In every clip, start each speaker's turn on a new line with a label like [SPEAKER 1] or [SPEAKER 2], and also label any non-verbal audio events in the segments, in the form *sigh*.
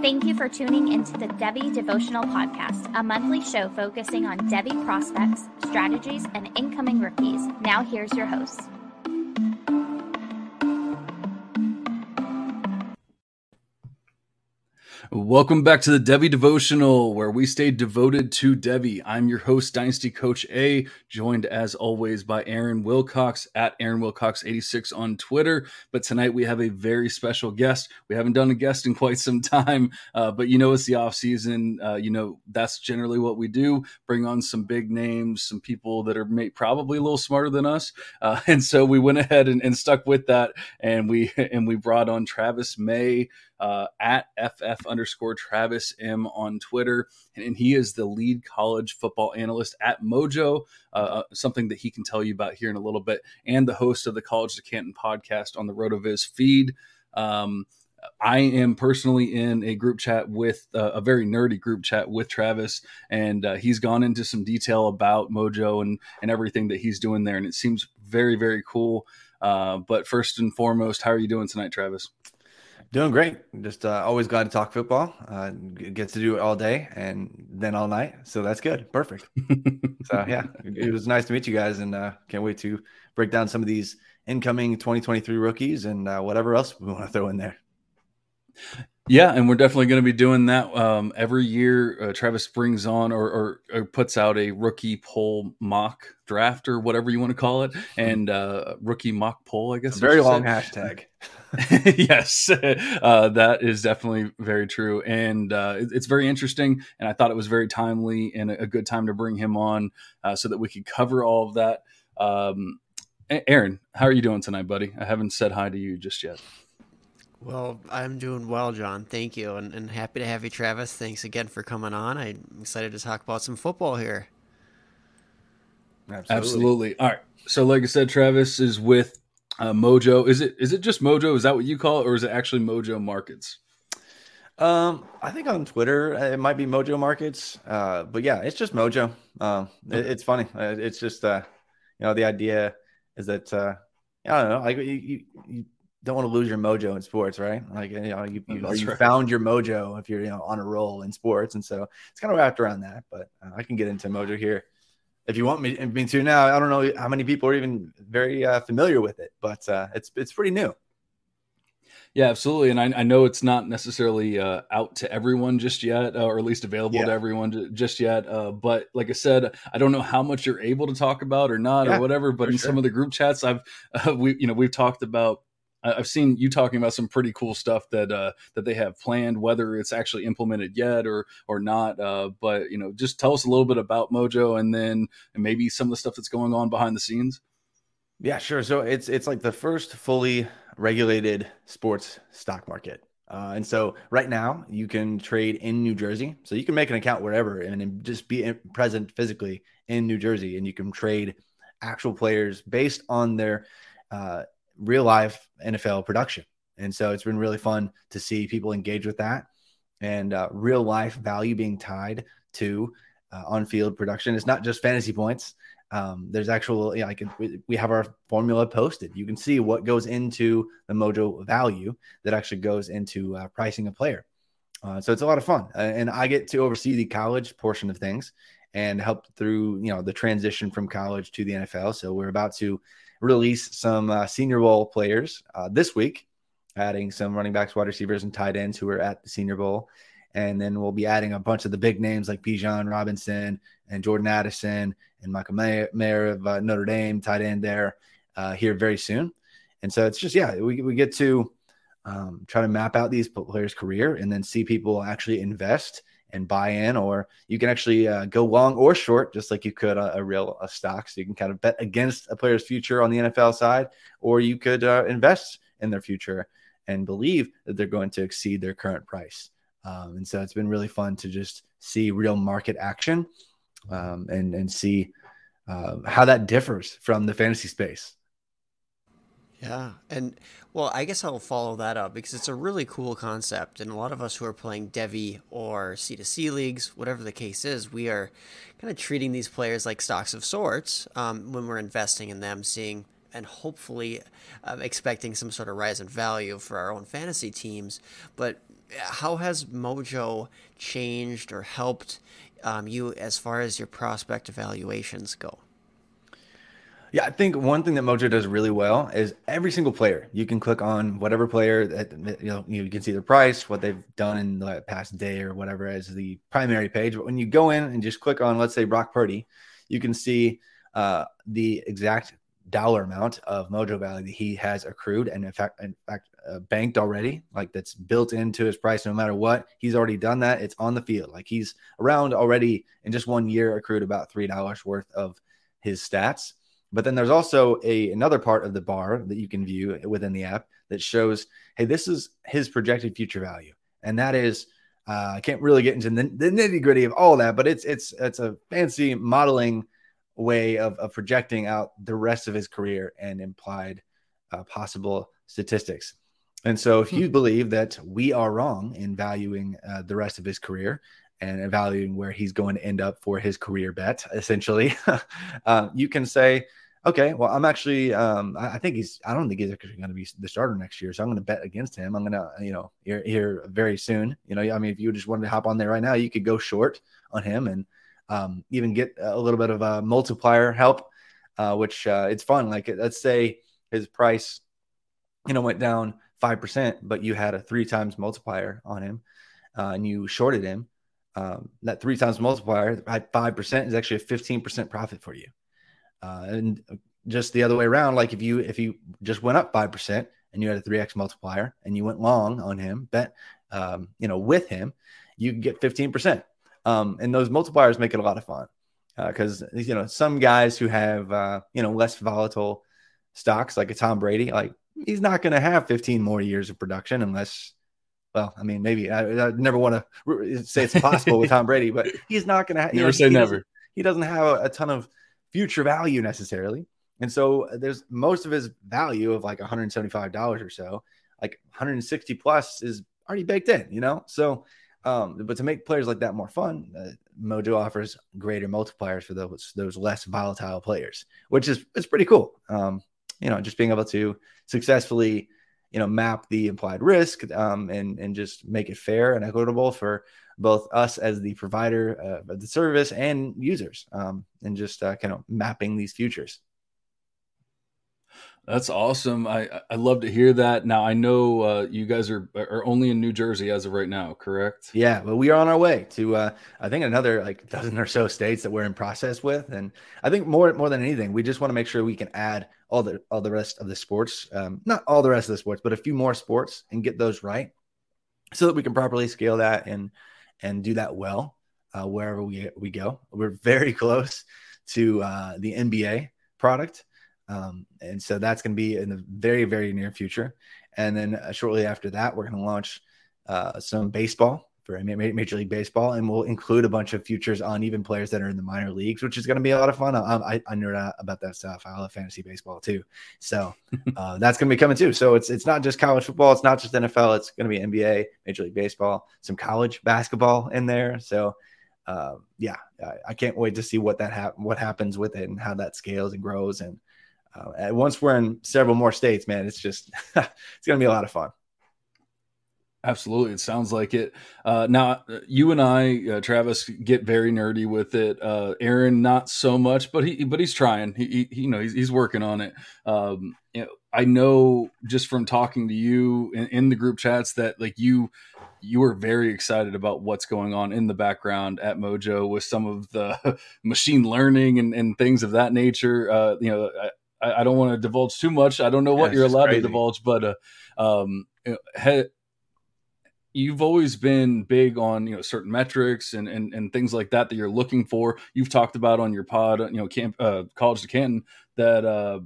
[SPEAKER 1] Thank you for tuning into the Devy Devotional Podcast, a monthly show focusing on Devy prospects, strategies, and incoming rookies. Now, here's your host.
[SPEAKER 2] Welcome back to the Devy Devotional, where we stay devoted to Devy. I'm your host, Dynasty Coach A, joined as always by Aaron Wilcox at Aaron Wilcox86 on Twitter. But tonight we have a very special guest. We haven't done a guest in quite some time, uh, but you know it's the off season. Uh, you know that's generally what we do: bring on some big names, some people that are probably a little smarter than us. Uh, *laughs* and so we went ahead and, and stuck with that, and we *laughs* and we brought on Travis May uh, at FF underscore Travis M on Twitter. And, he is the lead college football analyst at Mojo, uh, uh, something that he can tell you about here in a little bit, and the host of the College to Canton podcast on the RotoViz feed. Um, I am personally in a group chat with uh, a very nerdy group chat with Travis, and uh, he's gone into some detail about Mojo and and everything that he's doing there, and it seems very very cool. Uh, but first and foremost, how are you doing tonight, Travis?
[SPEAKER 3] Doing great. Just uh, always glad to talk football. Uh, get to do it all day and then all night. So that's good. Perfect. so *laughs* yeah, it was nice to meet you guys, and uh, can't wait to break down some of these incoming 2023 rookies and uh, whatever else we want to throw in there.
[SPEAKER 2] Yeah, and we're definitely going to be doing that um, every year. Uh, Travis brings on or, or, or, puts out a rookie poll mock draft or whatever you want to call it, and uh, rookie mock poll. I guess
[SPEAKER 3] very long hashtag. *laughs* *laughs*
[SPEAKER 2] yes, *laughs* uh, that is definitely very true, and uh, it's very interesting. And I thought it was very timely and a good time to bring him on uh, so that we could cover all of that. Um, Aaron, how are you doing tonight, buddy? I haven't said hi to you just yet.
[SPEAKER 4] Well, I'm doing well, John. Thank you, and, and happy to have you, Travis. Thanks again for coming on. I'm excited to talk about some football here.
[SPEAKER 2] Absolutely. Absolutely. All right. So, like I said, Travis is with uh, Mojo. Is it is it just Mojo? Is that what you call it, or is it actually Mojo Markets?
[SPEAKER 3] Um, I think on Twitter uh, it might be Mojo Markets. Uh, but yeah, it's just Mojo. Um, it, it's funny. Uh, it's just uh, you know, the idea is that uh, I don't know, like you, you, you don't want to lose your mojo in sports, right? Like you know, you, you, you right. found your mojo if you're you know on a roll in sports, and so it's kind of wrapped around that. But uh, I can get into mojo here if you want me, me to now. I don't know how many people are even very uh, familiar with it, but uh, it's it's pretty new.
[SPEAKER 2] Yeah, absolutely, and I, I know it's not necessarily uh, out to everyone just yet, uh, or at least available yeah. to everyone just yet. Uh, but like I said, I don't know how much you're able to talk about or not yeah, or whatever. But in sure. some of the group chats, I've *laughs* we you know we've talked about I've seen you talking about some pretty cool stuff that uh, that they have planned, whether it's actually implemented yet or or not. Uh, but you know, just tell us a little bit about Mojo, and then and maybe some of the stuff that's going on behind the scenes.
[SPEAKER 3] Yeah, sure. So it's it's like the first fully regulated sports stock market. Uh, and so right now you can trade in New Jersey. So you can make an account wherever and just be present physically in New Jersey, and you can trade actual players based on their uh, real life NFL production. And so it's been really fun to see people engage with that and uh, real life value being tied to uh, on field production. It's not just fantasy points. Um, there's actual, you know, we have our formula posted. You can see what goes into the Mojo value that actually goes into uh, pricing a player. Uh, so it's a lot of fun, and I get to oversee the college portion of things and help through, you know, the transition from college to the NFL. So we're about to release some uh, Senior Bowl players uh, this week, adding some running backs, wide receivers, and tight ends who are at the Senior Bowl. And then we'll be adding a bunch of the big names like Bijan Robinson and Jordan Addison and Michael Mayer, Mayer of uh, Notre Dame, tight end there, uh, here very soon. And so it's just, yeah, we, we get to um, try to map out these players' career and then see people actually invest and buy in, or you can actually uh, go long or short, just like you could a, a, real a stock. So you can kind of bet against a player's future on the NFL side, or you could uh, invest in their future and believe that they're going to exceed their current price. Um, and so it's been really fun to just see real market action um, and and see uh, how that differs from the fantasy space.
[SPEAKER 4] Yeah. And well, I guess I'll follow that up because it's a really cool concept. And a lot of us who are playing Devy or C2C leagues, whatever the case is, we are kind of treating these players like stocks of sorts um, when we're investing in them, seeing and hopefully um, expecting some sort of rise in value for our own fantasy teams. But how has Mojo changed or helped um, you as far as your prospect evaluations go?
[SPEAKER 3] Yeah, I think one thing that Mojo does really well is every single player. You can click on whatever player that you know you can see their price, what they've done in the past day or whatever as the primary page. But when you go in and just click on, let's say Brock Purdy, you can see uh, the exact dollar amount of Mojo value that he has accrued and in fact, in fact, uh, banked already. Like that's built into his price. No matter what, he's already done that. It's on the field. Like he's around already in just one year accrued about three dollars worth of his stats. But then there's also a another part of the bar that you can view within the app that shows, hey, this is his projected future value, and that is. Uh, I can't really get into the, the nitty gritty of all that, but it's it's it's a fancy modeling way of, of projecting out the rest of his career and implied uh, possible statistics. And so, if you hmm. believe that we are wrong in valuing uh, the rest of his career and evaluating where he's going to end up for his career bet, essentially, uh, *laughs* you can say, okay, well, I'm actually, um, I, I, think he's, I don't think he's actually going to be the starter next year. So I'm going to bet against him. I'm going to, you know, here, here very soon. You know, I mean, if you just wanted to hop on there right now, you could go short on him and um, even get a little bit of a multiplier help, uh, which uh, it's fun. Like, let's say his price, you know, went down 5%, but you had a three times multiplier on him uh, and you shorted him. Um, that three times multiplier at 5% is actually a 15% profit for you. Uh, and just the other way around, like if you if you just went up five percent and you had a three x multiplier and you went long on him, bet um, you know with him, you get fifteen percent. Um, and those multipliers make it a lot of fun because uh, you know some guys who have uh, you know less volatile stocks like a Tom Brady, like he's not going to have 15 more years of production unless well, I mean, maybe I, I never want to say it's possible with Tom Brady, but *laughs* he's not going to.
[SPEAKER 2] Never know, say
[SPEAKER 3] he
[SPEAKER 2] never.
[SPEAKER 3] He doesn't have a, a, ton of future value necessarily. And so uh, there's most of his value of like $175 or so, like 160 plus is already baked in, you know? So, um, but to make players like that more fun, uh, Mojo offers greater multipliers for those those less volatile players, which is it's pretty cool. Um, you know, just being able to successfully, you know, map the implied risk um, and and just make it fair and equitable for both us as the provider of the service and users, um, and just uh, kind of mapping these futures.
[SPEAKER 2] That's awesome. I I love to hear that. Now I know uh, you guys are are only in New Jersey as of right now, correct?
[SPEAKER 3] Yeah, but we are on our way to uh, I think another like dozen or so states that we're in process with, and I think more more than anything, we just want to make sure we can add all the all the rest of the sports, um, not all the rest of the sports, but a few more sports and get those right, so that we can properly scale that and and do that well uh, wherever we, we go. We're very *laughs* close to uh, the NBA product. Um, and so that's going to be in the very, very near future. And then uh, shortly after that, we're going to launch uh, some baseball for Major League Baseball, and we'll include a bunch of futures on even players that are in the minor leagues, which is going to be a lot of fun. I, I, I nerd out about that stuff. I love fantasy baseball too, so *laughs* uh, that's going to be coming too. So it's it's not just college football, it's not just NFL, it's going to be NBA, Major League Baseball, some college basketball in there. So uh, yeah, I, I, can't wait to see what that ha- what happens with it and how that scales and grows. And uh, once we're in several more states, man, it's just *laughs* it's going to be a lot of fun.
[SPEAKER 2] Absolutely, it sounds like it. Uh, now, you and I, uh, Travis, get very nerdy with it. Uh, Aaron, not so much, but he but he's trying. He, he you know he's, he's working on it. Um, you know, I know just from talking to you in, in, the group chats that like you you were very excited about what's going on in the background at Mojo with some of the *laughs* machine learning and, and things of that nature. Uh, you know, I, I don't want to divulge too much. I don't know what yeah, you're allowed crazy. to divulge, but uh, um, you've always been big on you know certain metrics and, and and things like that that you're looking for you've talked about on your pod you know camp uh, college to canton that uh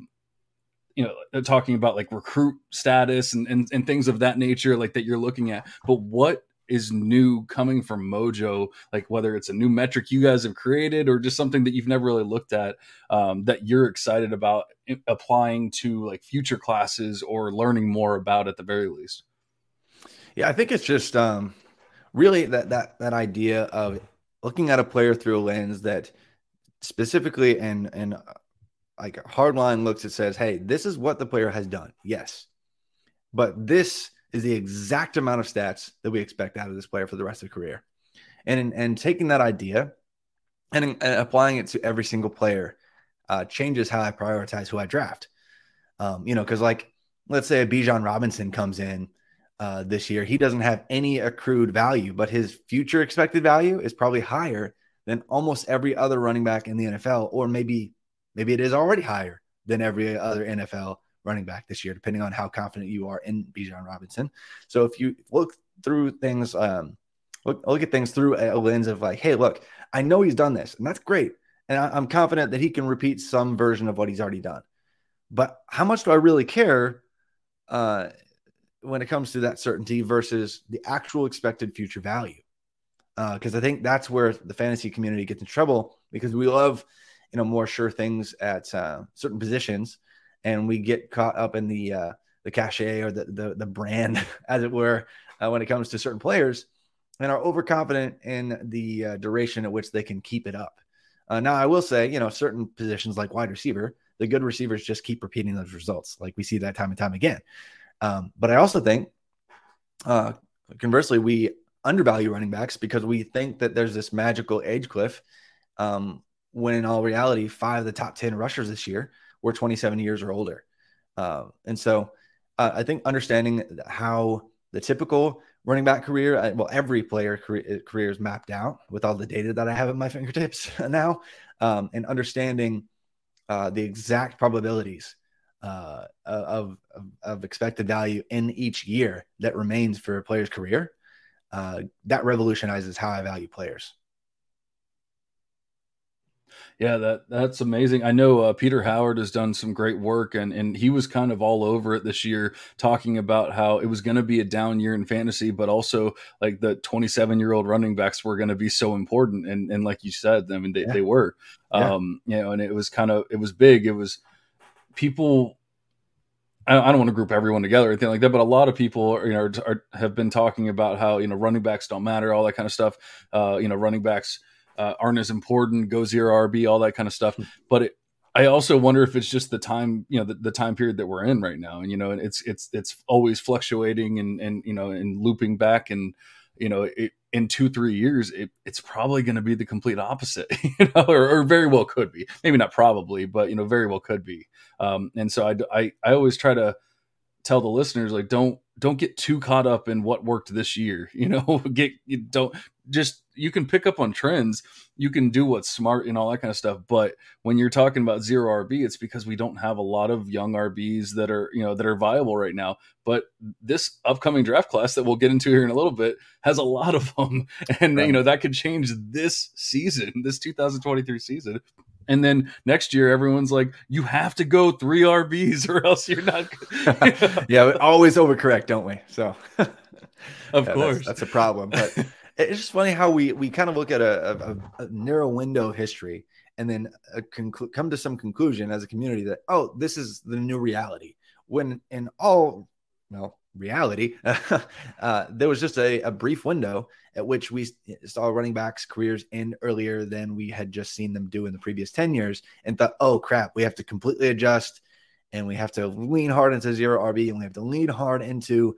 [SPEAKER 2] you know uh, talking about like recruit status and, and and things of that nature like that you're looking at but what is new coming from mojo like whether it's a new metric you guys have created or just something that you've never really looked at um, that you're excited about applying to like future classes or learning more about at the very least
[SPEAKER 3] yeah, I think it's just um, really that that that idea of looking at a player through a lens that specifically and and like a hard line looks, it says, hey, this is what the player has done. Yes. But this is the exact amount of stats that we expect out of this player for the rest of the career. And, and taking that idea and, and applying it to every single player uh, changes how I prioritize who I draft. Um, you know, because like let's say a Bijan Robinson comes in uh, this year, he doesn't have any accrued value, but his future expected value is probably higher than almost every other running back in the NFL, or maybe maybe it is already higher than every other NFL running back this year, depending on how confident you are in Bijan Robinson. So if you look through things, um, look look at things through a lens of like, hey, look, I know he's done this, and that's great, and I, I'm confident that he can repeat some version of what he's already done. But how much do I really care uh, when it comes to that certainty versus the actual expected future value? Because uh, I think that's where the fantasy community gets in trouble because we love, you know, more sure things at uh, certain positions, and we get caught up in the uh, the cachet or the, the the brand, *laughs* as it were, uh, when it comes to certain players, and are overconfident in the uh, duration at which they can keep it up. Uh, now, I will say, you know, certain positions like wide receiver, the good receivers just keep repeating those results. Like we see that time and time again. Um, but I also think, uh, conversely, we undervalue running backs because we think that there's this magical age cliff. Um, when in all reality, five of the top 10 rushers this year were 27 years or older. Uh, and so uh, I think understanding how the typical running back career, uh, well, every player career, career is mapped out with all the data that I have at my *laughs* fingertips now, um, and understanding uh, the exact probabilities uh, of, of, of, expected value in each year that remains for a player's career, uh, that revolutionizes how I value players.
[SPEAKER 2] Yeah, that that's amazing. I know uh, Peter Howard has done some great work, and and he was kind of all over it this year, talking about how it was going to be a down year in fantasy, but also like the 27 year old running backs were going to be so important, and and like you said, I mean they, yeah. they were, yeah. um, you know, and it was kind of it was big. It was people I don't want to group everyone together or anything like that, but a lot of people, you know, are, are, have been talking about how you know running backs don't matter, all that kind of stuff. Uh, you know, running backs uh, aren't as important, go zero RB, all that kind of stuff. Hmm. But it, I also wonder if it's just the time, you know, the, the, time period that we're in right now, and you know, it's it's it's always fluctuating and and you know and looping back, and you know, it, in two three years, it, it's probably going to be the complete opposite, *laughs* you know, or, or, very well could be, maybe not probably, but you know, very well could be. Um, and so I I I always try to tell the listeners like don't don't get too caught up in what worked this year *laughs* you know get you don't just you can pick up on trends you can do what's smart and all that kind of stuff but when you're talking about zero rb it's because we don't have a lot of young rbs that are you know that are viable right now but this upcoming draft class that we'll get into here in a little bit has a lot of them *laughs* and right. you know that could change this season this 2023 season and then next year, everyone's like, you have to go three RBs or else you're not. *laughs* *laughs*
[SPEAKER 3] yeah, we always overcorrect, don't we? So, *laughs*
[SPEAKER 2] of yeah, course,
[SPEAKER 3] that's, that's, a problem. But it's just funny how we we kind of look at a, a, a narrow window of history and then conclu- come to some conclusion as a community that oh, this is the new reality. When in all well reality, *laughs* uh, there was just a, a, brief window at which we saw running backs' careers end earlier than we had just seen them do in the previous 10 years and thought, oh crap, we have to completely adjust and we have to lean hard into zero RB and we have to lean hard into,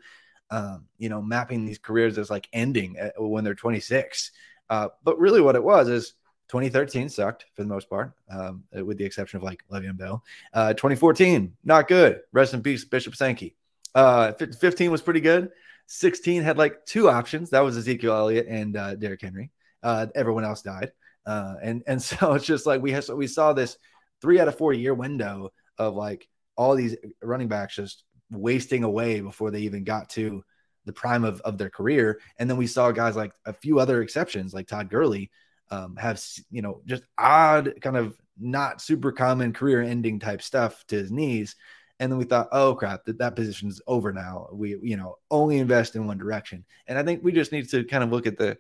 [SPEAKER 3] um, you know, mapping these careers as like ending at, when they're 26. Uh, but really, what it was is 2013 sucked for the most part, um, with the exception of like Le'Veon Bell. Uh, 2014, not good. Rest in peace, Bishop Sankey. Uh, 15 was pretty good. 16 had like two options. That was Ezekiel Elliott and uh, Derrick Henry. Uh, everyone else died. Uh, and and *laughs* so it's just like we have we saw this three out of four year window of like all these running backs just wasting away before they even got to the prime of, of their career. And then we saw guys like a few other exceptions, like Todd Gurley, um, have you know just odd kind of not super common career ending type stuff to his knees and then we thought, oh crap, that that position is over now. We you know only invest in one direction, and I think we just need to kind of look at the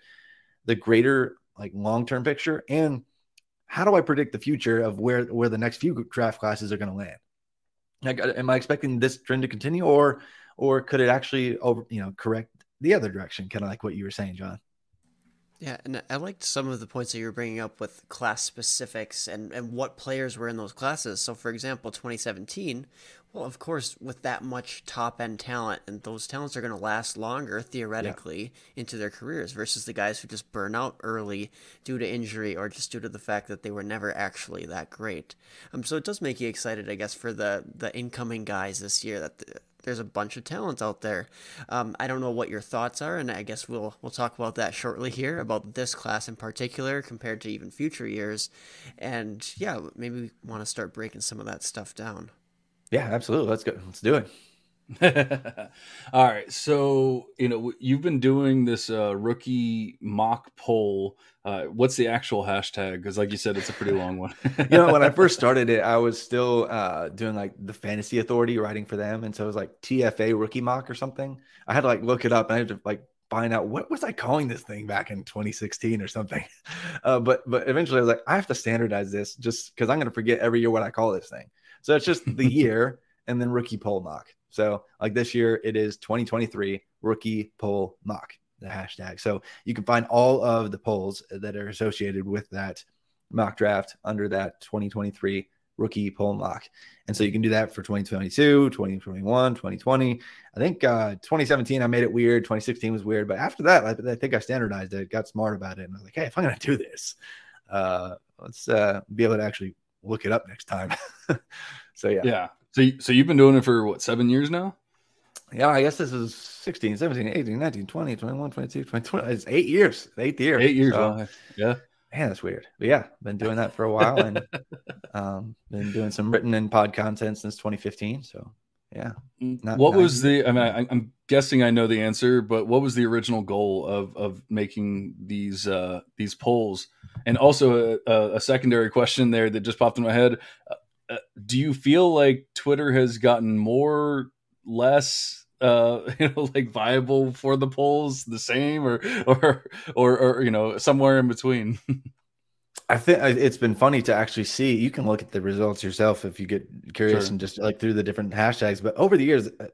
[SPEAKER 3] the greater like long term picture and how do I predict the future of where where the next few draft classes are going to land? Like, uh, am I expecting this trend to continue, or or could it actually over you know correct the other direction? Kind of like what you were saying, John.
[SPEAKER 4] Yeah, and I liked some of the points that you were bringing up with class specifics and, and what players were in those classes. So, for example, 2017, well, of course, with that much top end talent, and those talents are going to last longer theoretically yeah. into their careers versus the guys who just burn out early due to injury or just due to the fact that they were never actually that great. Um, so it does make you excited, I guess, for the the incoming guys this year that the, there's a bunch of talent out there. Um, I don't know what your thoughts are, and I guess we'll we'll talk about that shortly here about this class in particular compared to even future years, and yeah, maybe we want to start breaking some of that stuff down.
[SPEAKER 3] Yeah, absolutely. Let's go. Let's do it. *laughs*
[SPEAKER 2] All right. So, you know, you've been doing this uh, rookie mock poll. Uh, what's the actual hashtag? Because, like you said, it's a pretty long one. *laughs*
[SPEAKER 3] you know, when I first started it, I was still uh, doing like the Fantasy Authority writing for them. And so it was like TFA rookie mock or something. I had to like look it up and I had to like find out what was I calling this thing back in 2016 or something. *laughs* Uh, but but eventually I was like, I have to standardize this just because I'm going to forget every year what I call this thing. So it's just the year and then rookie poll mock. So, like this year, it is 2023 rookie poll mock, the hashtag. So, you can find all of the polls that are associated with that mock draft under that 2023 rookie poll mock. And so you can do that for 2022, 2021, 2020. I think uh, 2017, I made it weird. 2016 was weird. But after that, I, I think I standardized it, got smart about it. And I was like, hey, if I'm going to do this, uh, let's uh, be able to actually look it up next time. *laughs* so, yeah.
[SPEAKER 2] Yeah. So, so you've been doing it for what, seven years now?
[SPEAKER 3] Yeah, I guess this is 16, 17, 18, 19, 20, 21, 22, 22. It's eight years. Eighth year.
[SPEAKER 2] Eight years. So, yeah.
[SPEAKER 3] Man, that's weird. But yeah, been doing that for a while and *laughs* um, been doing some written and pod content since 2015. So yeah.
[SPEAKER 2] Not, what was the? I mean, I, am guessing I know the answer, but what was the original goal of of making these uh, these polls? And also a, a secondary question there that just popped in my head: uh, do you feel like Twitter has gotten more, less, uh, *laughs* you know, like viable for the polls, the same, or or or, or you know, somewhere in between? *laughs*
[SPEAKER 3] I think it's been funny to actually see. You can look at the results yourself if you get curious sure. and just like through the different hashtags. But over the years, uh,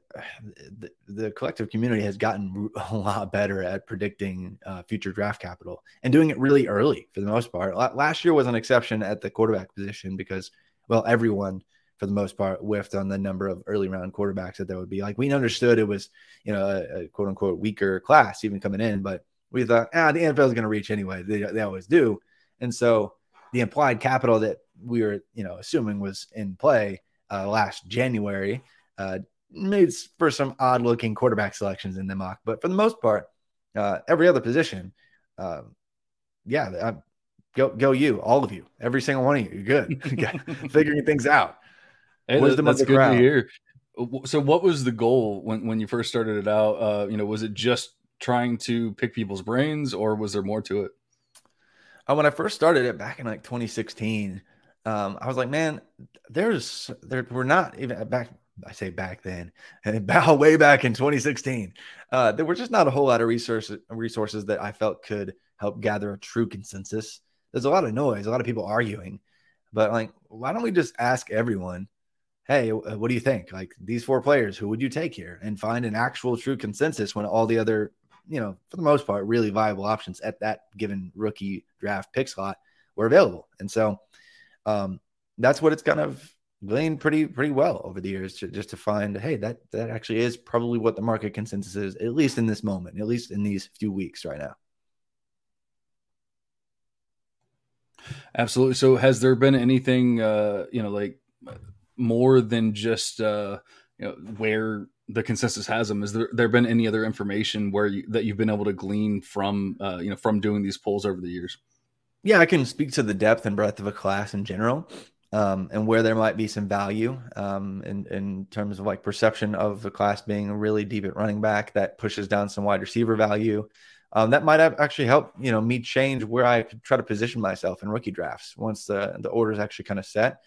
[SPEAKER 3] the, the collective community has gotten *laughs* a lot better at predicting uh, future draft capital and doing it really early for the most part. Last year was an exception at the quarterback position because well, everyone for the most part whiffed on the number of early round quarterbacks that there would be. Like we understood it was, you know, a, a quote unquote weaker class even coming in, but we thought, ah, the NFL is going to reach anyway. They, they always do. And so the implied capital that we were, you know, assuming was in play uh, last January uh, made for some odd looking quarterback selections in the mock. But for the most part, uh, every other position, uh, yeah, Go, go you, all of you, every single one of you. You're good. *laughs* *laughs* Figuring things out.
[SPEAKER 2] Hey, Wisdom that's of the good crowd. to hear. So, what was the goal when when you first started it out? Uh, you know, was it just trying to pick people's brains, or was there more to it?
[SPEAKER 3] Uh, when I first started it back in like 2016, um, I was like, man, there's there we're not even back. I say back then, *laughs* and way back in 2016, uh, there were just not a whole lot of resources resources that I felt could help gather a true consensus there's a lot of noise, a lot of people arguing. But like, why don't we just ask everyone, hey, uh, what do you think? Like these four players, who would you take here? And find an actual true consensus when all the other, you know, for the most part, really viable options at that given rookie draft pick slot were available. And so um, that's what it's kind of gleaned pretty pretty well over the years to, just to find hey that that actually is probably what the market consensus is at least in this moment at least in these few weeks right now
[SPEAKER 2] Absolutely. So, has there been anything, uh, you know, like more than just, uh, you know, where the consensus has them? Has there, there been any other information where you, that you've been able to glean from, uh, you know, from doing these polls over the years?
[SPEAKER 3] Yeah, I can speak to the depth and breadth of a class in general. Um, and where there might be some value um, in, in terms of like perception of the class being really deep at running back that pushes down some wide receiver value um, that might actually help you know me change where I try to position myself in rookie drafts once the the order is actually kind of set.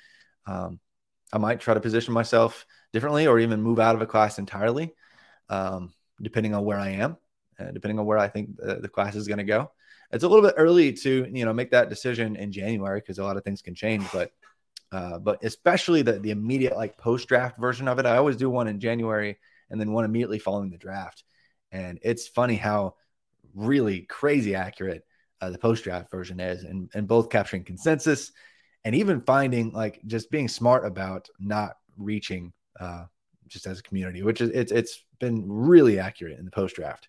[SPEAKER 3] Um, I might try to position myself differently or even move out of a class entirely, um, depending on where I am, uh, depending on where I think the, the class is going to go. It's a little bit early to you know make that decision in January because a lot of things can change, but uh, but especially the the immediate like post draft version of it, I always do one in January and then one immediately following the draft. And it's funny how really crazy accurate uh, the post draft version is, and and both capturing consensus, and even finding like just being smart about not reaching uh, just as a community, which is it's it's been really accurate in the post draft.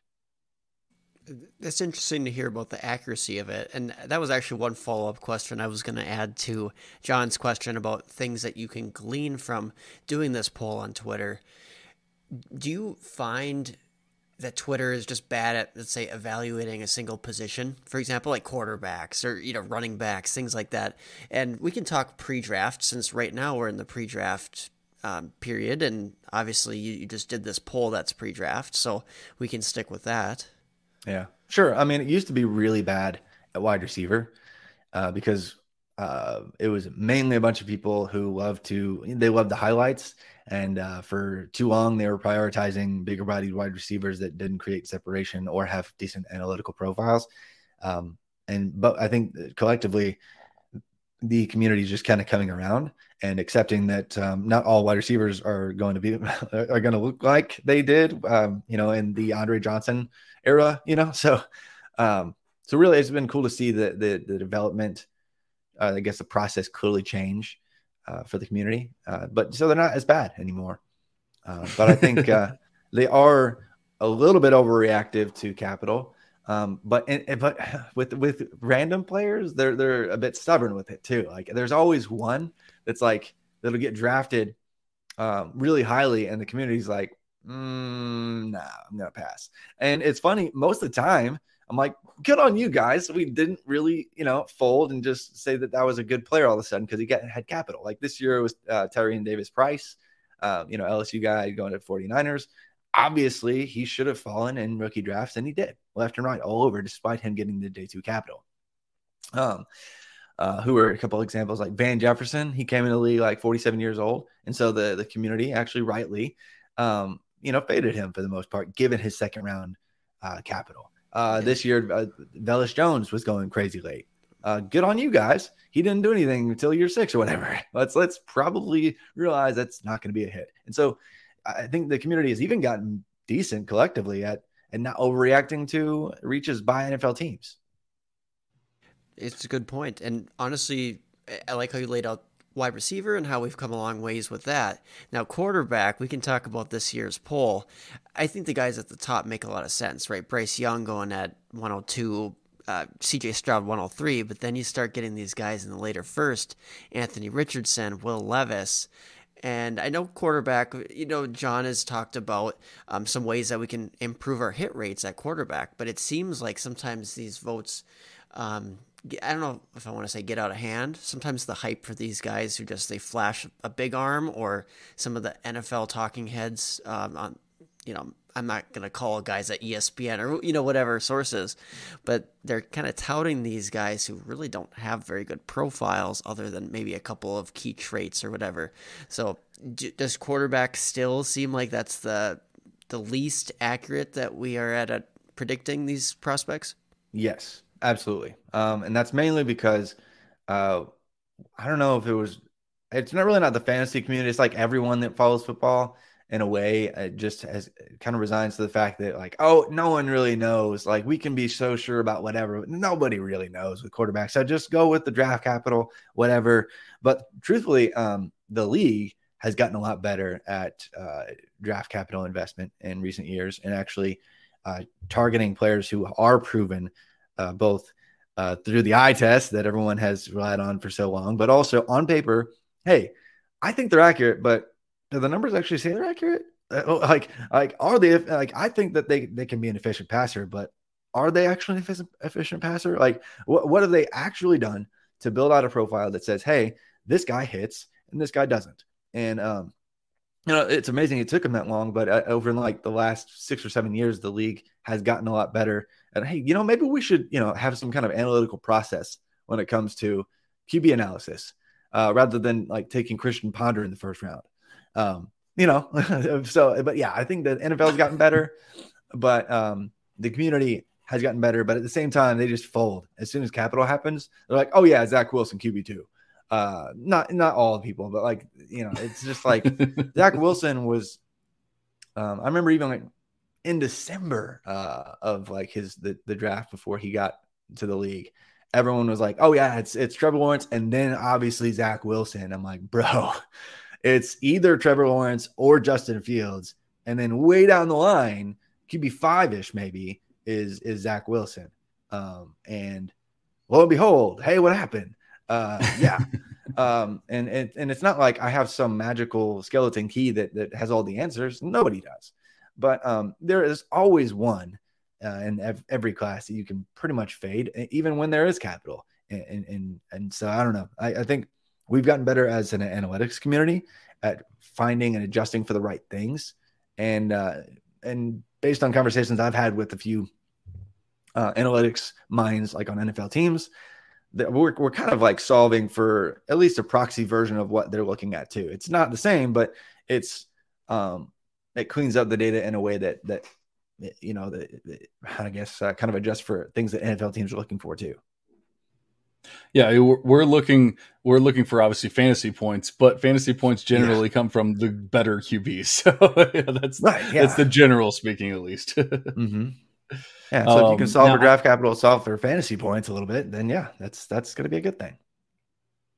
[SPEAKER 4] That's interesting to hear about the accuracy of it. And that was actually one follow up question I was going to add to John's question about things that you can glean from doing this poll on Twitter. Do you find that Twitter is just bad at, let's say, evaluating a single position, for example, like quarterbacks or you know running backs, things like that. And we can talk pre-draft since right now we're in the pre-draft um, period, and obviously you, you just did this poll that's pre-draft, so we can stick with that.
[SPEAKER 3] Yeah, sure. I mean, it used to be really bad at wide receiver uh, because uh, it was mainly a bunch of people who love to they love the highlights and uh, for too long, they were prioritizing bigger bodied wide receivers that didn't create separation or have decent analytical profiles. Um, and but I think collectively, the community is just kind of coming around and accepting that um, not all wide receivers are going to be *laughs* are going to look like they did, um, you know, in the Andre Johnson era, you know. So, um, so really, it's been cool to see the the, the development. Uh, I guess the process clearly change uh, for the community. Uh, but so they're not as bad anymore. Uh, but I think uh, *laughs* they are a little bit overreactive to capital. Um, but but *sighs* with with random players, they're they're a bit stubborn with it too. Like there's always one that's like that'll get drafted um, really highly, and the community's like, mm, nah, I'm gonna pass. And it's funny most of the time I'm like, good on you guys. We didn't really, you know, fold and just say that that was a good player all of a sudden because he got, had capital. Like this year it was uh, Tyrion Davis Price, uh, you know, LSU guy going to 49ers. Obviously, he should have fallen in rookie drafts, and he did left and right all over, despite him getting the day two capital. Um, uh, who were a couple examples like Van Jefferson. He came in the league like 47 years old, and so the the community actually rightly, um, you know, faded him for the most part, given his second round uh, capital. Uh, this year, uh, Velus Jones was going crazy late. Uh, good on you guys. He didn't do anything until year six or whatever. *laughs* Let's let's probably realize that's not going to be a hit. And so, I think the community has even gotten decent collectively at and not overreacting to reaches by NFL teams.
[SPEAKER 4] It's a good point, and honestly, I like how you laid out wide receiver and how we've come a long ways with that. Now, quarterback, we can talk about this year's poll. I think the guys at the top make a lot of sense, right? Bryce Young going at 102, uh, CJ Stroud 103, but then you start getting these guys in the later first Anthony Richardson, Will Levis. And I know quarterback, you know, John has talked about um, some ways that we can improve our hit rates at quarterback, but it seems like sometimes these votes um, I don't know if I want to say get out of hand. Sometimes the hype for these guys who just they flash a big arm, or some of the NFL talking heads um, on, you know, I'm not gonna call guys at ESPN or you know whatever sources, but they're kind of touting these guys who really don't have very good profiles, other than maybe a couple of key traits or whatever. So, does quarterback still seem like that's the the least accurate that we are at, at predicting these prospects?
[SPEAKER 3] Yes, Absolutely. Um, and that's mainly because uh, I don't know if it was, it's not really not the fantasy community. It's like everyone that follows football in a way it just has kind of resigns to the fact that like oh no one really knows like we can be so sure about whatever nobody really knows with quarterbacks so just go with the draft capital whatever but truthfully um the league has gotten a lot better at uh, draft capital investment in recent years and actually uh, targeting players who are proven uh, both uh, through the eye test that everyone has relied on for so long, but also on paper. Hey, I think they're accurate, but do the numbers actually say they're accurate? Uh, oh, like, like are they? Like, I think that they they can be an efficient passer, but are they actually an efficient, efficient passer? Like, what what have they actually done to build out a profile that says, hey, this guy hits and this guy doesn't? And um, you know, it's amazing it took him that long, but uh, over like the last six or seven years, the league has gotten a lot better. And hey, you know, maybe we should, you know, have some kind of analytical process when it comes to QB analysis, uh, rather than like taking Christian Ponder in the first round. Um, you know, *laughs* so, but yeah, I think the NFL's gotten better, but um, the community has gotten better. But at the same time, they just fold as soon as capital happens. They're like, oh yeah, Zach Wilson QB two uh not not all people but like you know it's just like *laughs* zach wilson was um i remember even like in december uh of like his the, the draft before he got to the league, everyone was like, "Oh yeah, it's it's Trevor Lawrence," and then obviously Zach Wilson. I'm like, bro, *laughs* it's either Trevor Lawrence or Justin Fields, and then way down the line, QB five ish maybe is is Zach Wilson. Um, and lo and behold, hey, what happened? Uh, yeah. *laughs* um, and, and and it's not like I have some magical skeleton key that that has all the answers. Nobody does, but um, there is always one uh, in ev- every class that you can pretty much fade, even when there is capital. And and and, so I don't know. I, I think we've gotten better as an analytics community at finding and adjusting for the right things. And uh, and based on conversations I've had with a few uh, analytics minds, like on NFL teams, that we're, we're kind of like solving for at least a proxy version of what they're looking at too. It's not the same, but it's um, it cleans up the data in a way that that you know that, I guess uh, kind of adjust for things that NFL teams are looking for too.
[SPEAKER 2] Yeah, we're looking we're looking for obviously fantasy points, but fantasy points generally yeah. come from the better QBs. *laughs* So yeah, that's right. Yeah. That's the general speaking, at least. *laughs*
[SPEAKER 3] mm-hmm. Yeah. So um, if you can um, solve now, for draft capital, solve for fantasy points a little bit, then yeah, that's that's going to be a good thing.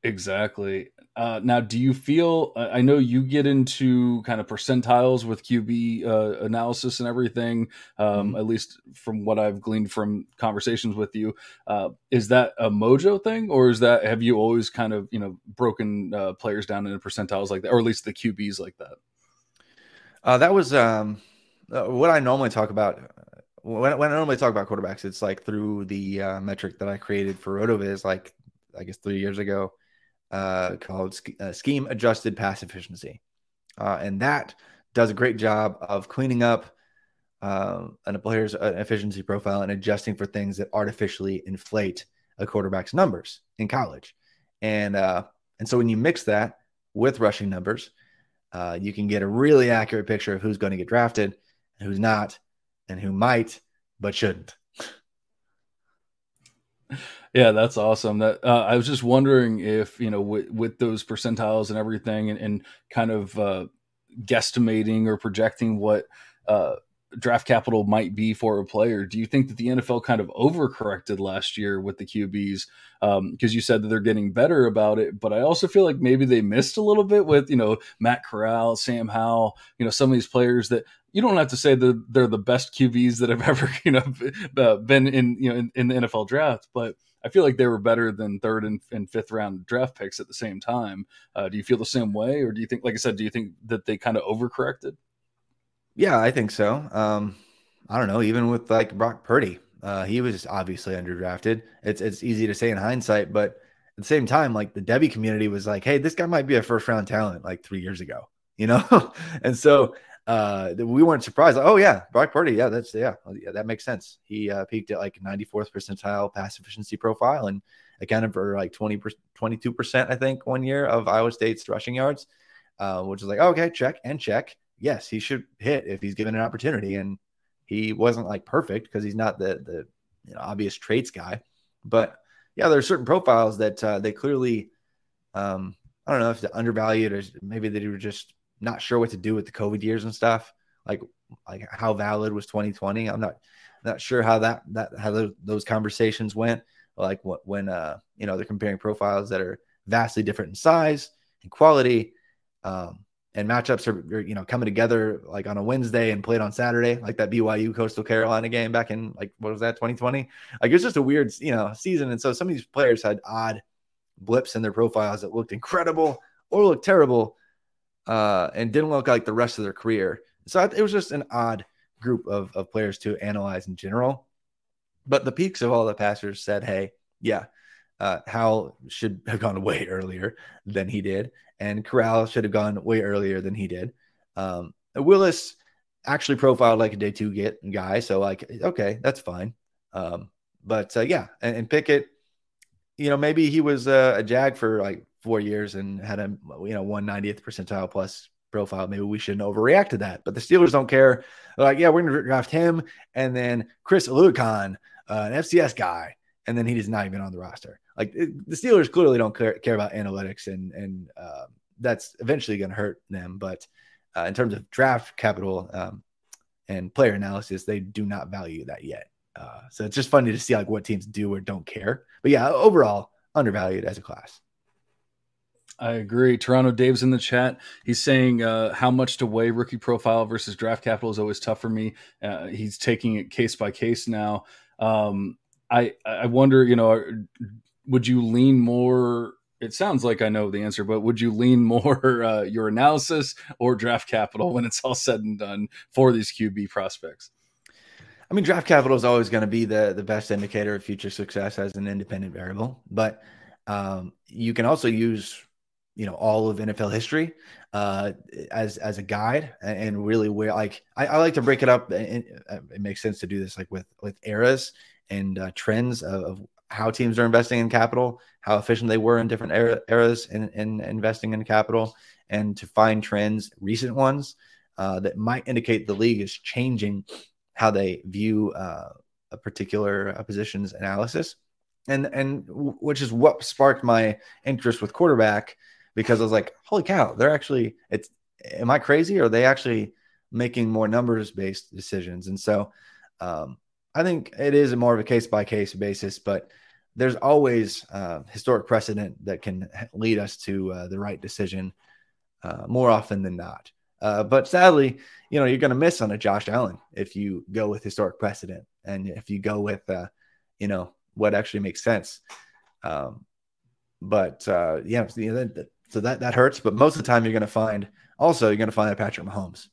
[SPEAKER 2] Exactly. Uh, now, do you feel? Uh, I know you get into kind of percentiles with QB uh, analysis and everything. Um, mm-hmm. At least from what I've gleaned from conversations with you, uh, is that a Mojo thing, or is that have you always kind of you know broken uh, players down into percentiles like that, or at least the QBs like that?
[SPEAKER 3] Uh, that was um, what I normally talk about when, when I normally talk about quarterbacks, it's like through the uh, metric that I created for Rotoviz, like I guess three years ago, uh, called uh, scheme adjusted pass efficiency, uh, and that does a great job of cleaning up uh, a player's uh, efficiency profile and adjusting for things that artificially inflate a quarterback's numbers in college, and and so when you mix that with rushing numbers, you can get a really accurate picture of who's going to get drafted and who's not and who might but shouldn't.
[SPEAKER 2] Yeah, that's awesome. That uh, I was just wondering if you know with, with those percentiles and everything, and, and kind of uh, guesstimating or projecting what uh, draft capital might be for a player. Do you think that the NFL kind of overcorrected last year with the QBs? Because um, you said that they're getting better about it, but I also feel like maybe they missed a little bit with you know Matt Corral, Sam Howell, you know some of these players that you don't have to say that they're the best QBs that have *laughs* ever you know uh, been in you know in, in the NFL draft, but I feel like they were better than third and, and fifth round draft picks at the same time. Uh, do you feel the same way, or do you think, like I said, do you think that they kind of overcorrected?
[SPEAKER 3] Yeah, I think so. Um, I don't know. Even with like Brock Purdy, uh, he was obviously underdrafted. It's it's easy to say in hindsight, but at the same time, like the Devy community was like, "Hey, this guy might be a first round talent." Like three years ago, you know. *laughs* and so uh, we weren't surprised. Like, oh yeah, Brock Purdy, yeah, that's yeah, yeah, that makes sense. He uh, peaked at like 94th percentile pass efficiency profile and accounted for like 20 22 percent, I think, one year of Iowa State's rushing yards, uh, which is like okay, check and check yes, he should hit if he's given an opportunity. And he wasn't like perfect because he's not the the you know, obvious traits guy. But yeah, there are certain profiles that uh, they clearly, um, I don't know if they're undervalued or maybe they were just not sure what to do with the COVID years and stuff. Like like how valid was 2020? I'm not not sure how that that how those conversations went. Like what when uh you know they're comparing profiles that are vastly different in size and quality. Um, and matchups are, you know coming together like on a Wednesday and played on Saturday, like that BYU Coastal Carolina game back in like what was that 2020? Like it's just a weird you know season, and so some of these players had odd blips in their profiles that looked incredible or looked terrible, uh, and didn't look like the rest of their career. So it was just an odd group of of players to analyze in general. But the peaks of all the passers said, hey, yeah, uh, Howell should have gone way *laughs* earlier than he did, and Corral should have gone way earlier than he did. Um, Willis actually profiled like a day two get guy, so like okay, that's fine. Um, but uh, yeah, and, and, Pickett, you know, maybe he was uh, a Jag for like four years and had a you know one ninetieth percentile plus profile. Maybe we shouldn't overreact to that. But the Steelers don't care. They're like, yeah, we're going to draft him and then Chris Oladokun, uh, an FCS guy, and then he is not even on the roster. Like it, the Steelers clearly don't care, care about analytics, and and uh, that's eventually going to hurt them. But uh, in terms of draft capital um, and player analysis, they do not value that yet. Uh, so it's just funny to see like what teams do or don't care. But yeah, overall undervalued as a class.
[SPEAKER 2] I agree. Toronto Dave's in the chat. He's saying uh, how much to weigh rookie profile versus draft capital is always tough for me. Uh, he's taking it case by case now. Um, I I wonder, you know, would you lean more? It sounds like I know the answer, but would you lean more *laughs* uh, your analysis or draft capital when it's all said and done for these QB prospects?
[SPEAKER 3] I mean, draft capital is always going to be the the best indicator of future success as an independent variable, but um, you can also use you know all of NFL history uh, as as a guide and really where like I, I like to break it up. And uh, it makes sense to do this like with with eras and uh, trends of, of, how teams are investing in capital, how efficient they were in different era, eras in, in investing in capital, and to find trends, recent ones uh, that might indicate the league is changing how they view uh, a particular uh, position's analysis, and and which is what sparked my interest with quarterback because I was like, holy cow, they're actually it's am I crazy? Or are they actually making more numbers based decisions? And so um, I think it is more of a case by case basis, but there's always uh, historic precedent that can lead us to uh, the right decision uh, more often than not. Uh, but sadly, you know, you're going to miss on a Josh Allen if you go with historic precedent and if you go with, uh, you know, what actually makes sense. Um, but uh, yeah, so that that hurts. But most of the time, you're going to find also you're going to find a Patrick Mahomes.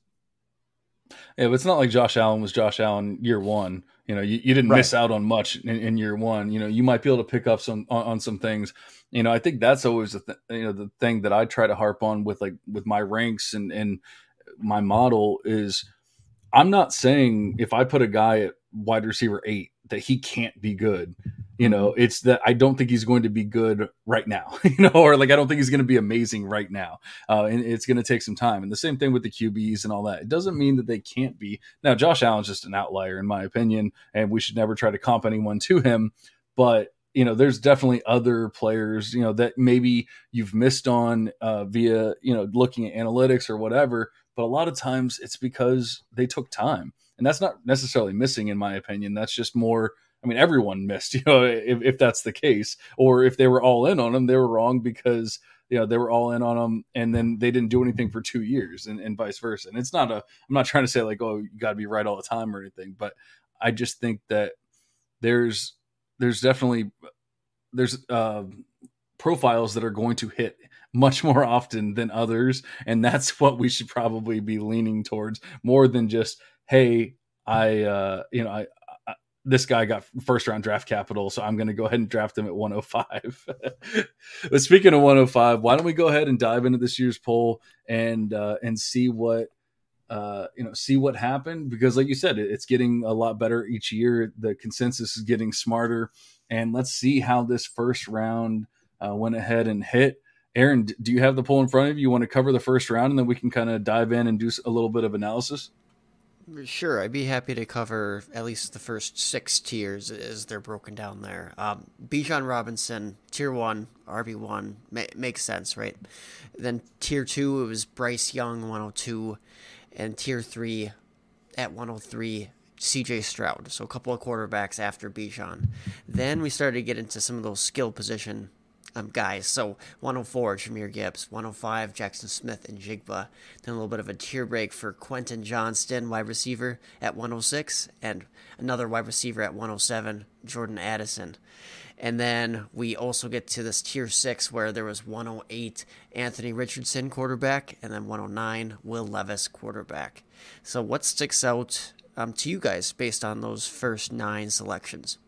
[SPEAKER 2] Yeah, but it's not like Josh Allen was Josh Allen year one. You know, you, you didn't right. miss out on much in, in, year one. You know, you might be able to pick up some on, on some things. You know, I think that's always the th- you know the thing that I try to harp on with like with my ranks and and my model is I'm not saying if I put a guy at wide receiver eight that he can't be good. You know, it's that I don't think he's going to be good right now, *laughs* you know, or like I don't think he's going to be amazing right now. Uh, and it's going to take some time. And the same thing with the QBs and all that. It doesn't mean that they can't be. Now, Josh Allen's just an outlier, in my opinion, and we should never try to comp anyone to him. But you know, there's definitely other players, you know, that maybe you've missed on uh, via, you know, looking at analytics or whatever. But a lot of times it's because they took time and that's not necessarily missing in my opinion that's just more i mean everyone missed *laughs* you know if, if that's the case or if they were all in on them they were wrong because you know they were all in on them and then they didn't do anything for two years and, and vice versa. And it's not a i'm not trying to say like oh you got to be right all the time or anything but i just think that there's there's definitely there's uh profiles that are going to hit much more often than others and that's *laughs* what we should probably be leaning towards more than just hey, I uh, you know, I this guy got first round draft capital, so I'm going to go ahead and draft him at 105. *laughs* but speaking of 105, why don't we go ahead and dive into this year's poll and uh, and see what uh, you know, see what happened because, like you said, it, it's getting a lot better each year. The consensus is getting smarter, and let's see how this first round uh, went ahead and hit. Aaron, do you have the poll in front of you? You want to cover the first round, and then we can kind of dive in and do a little bit of analysis.
[SPEAKER 4] Sure, I'd be happy to cover at least the first six tiers as they're broken down there. Um, Bijan Robinson, tier one, RB one, ma- makes sense, right? Then tier two, it was Bryce Young, 102, and tier three, at 103, CJ Stroud. So a couple of quarterbacks after Bijan. Then we started to get into some of those skill position um, guys. So 104, Jahmyr Gibbs. 105, Jackson Smith-Njigba. Then a little bit of a tier break for Quentin Johnston, wide receiver at 106, and another wide receiver at 107, Jordan Addison. And then we also get to this tier six where there was 108 Anthony Richardson quarterback, and then 109 Will Levis quarterback. So what sticks out um, to you guys based on those first nine selections?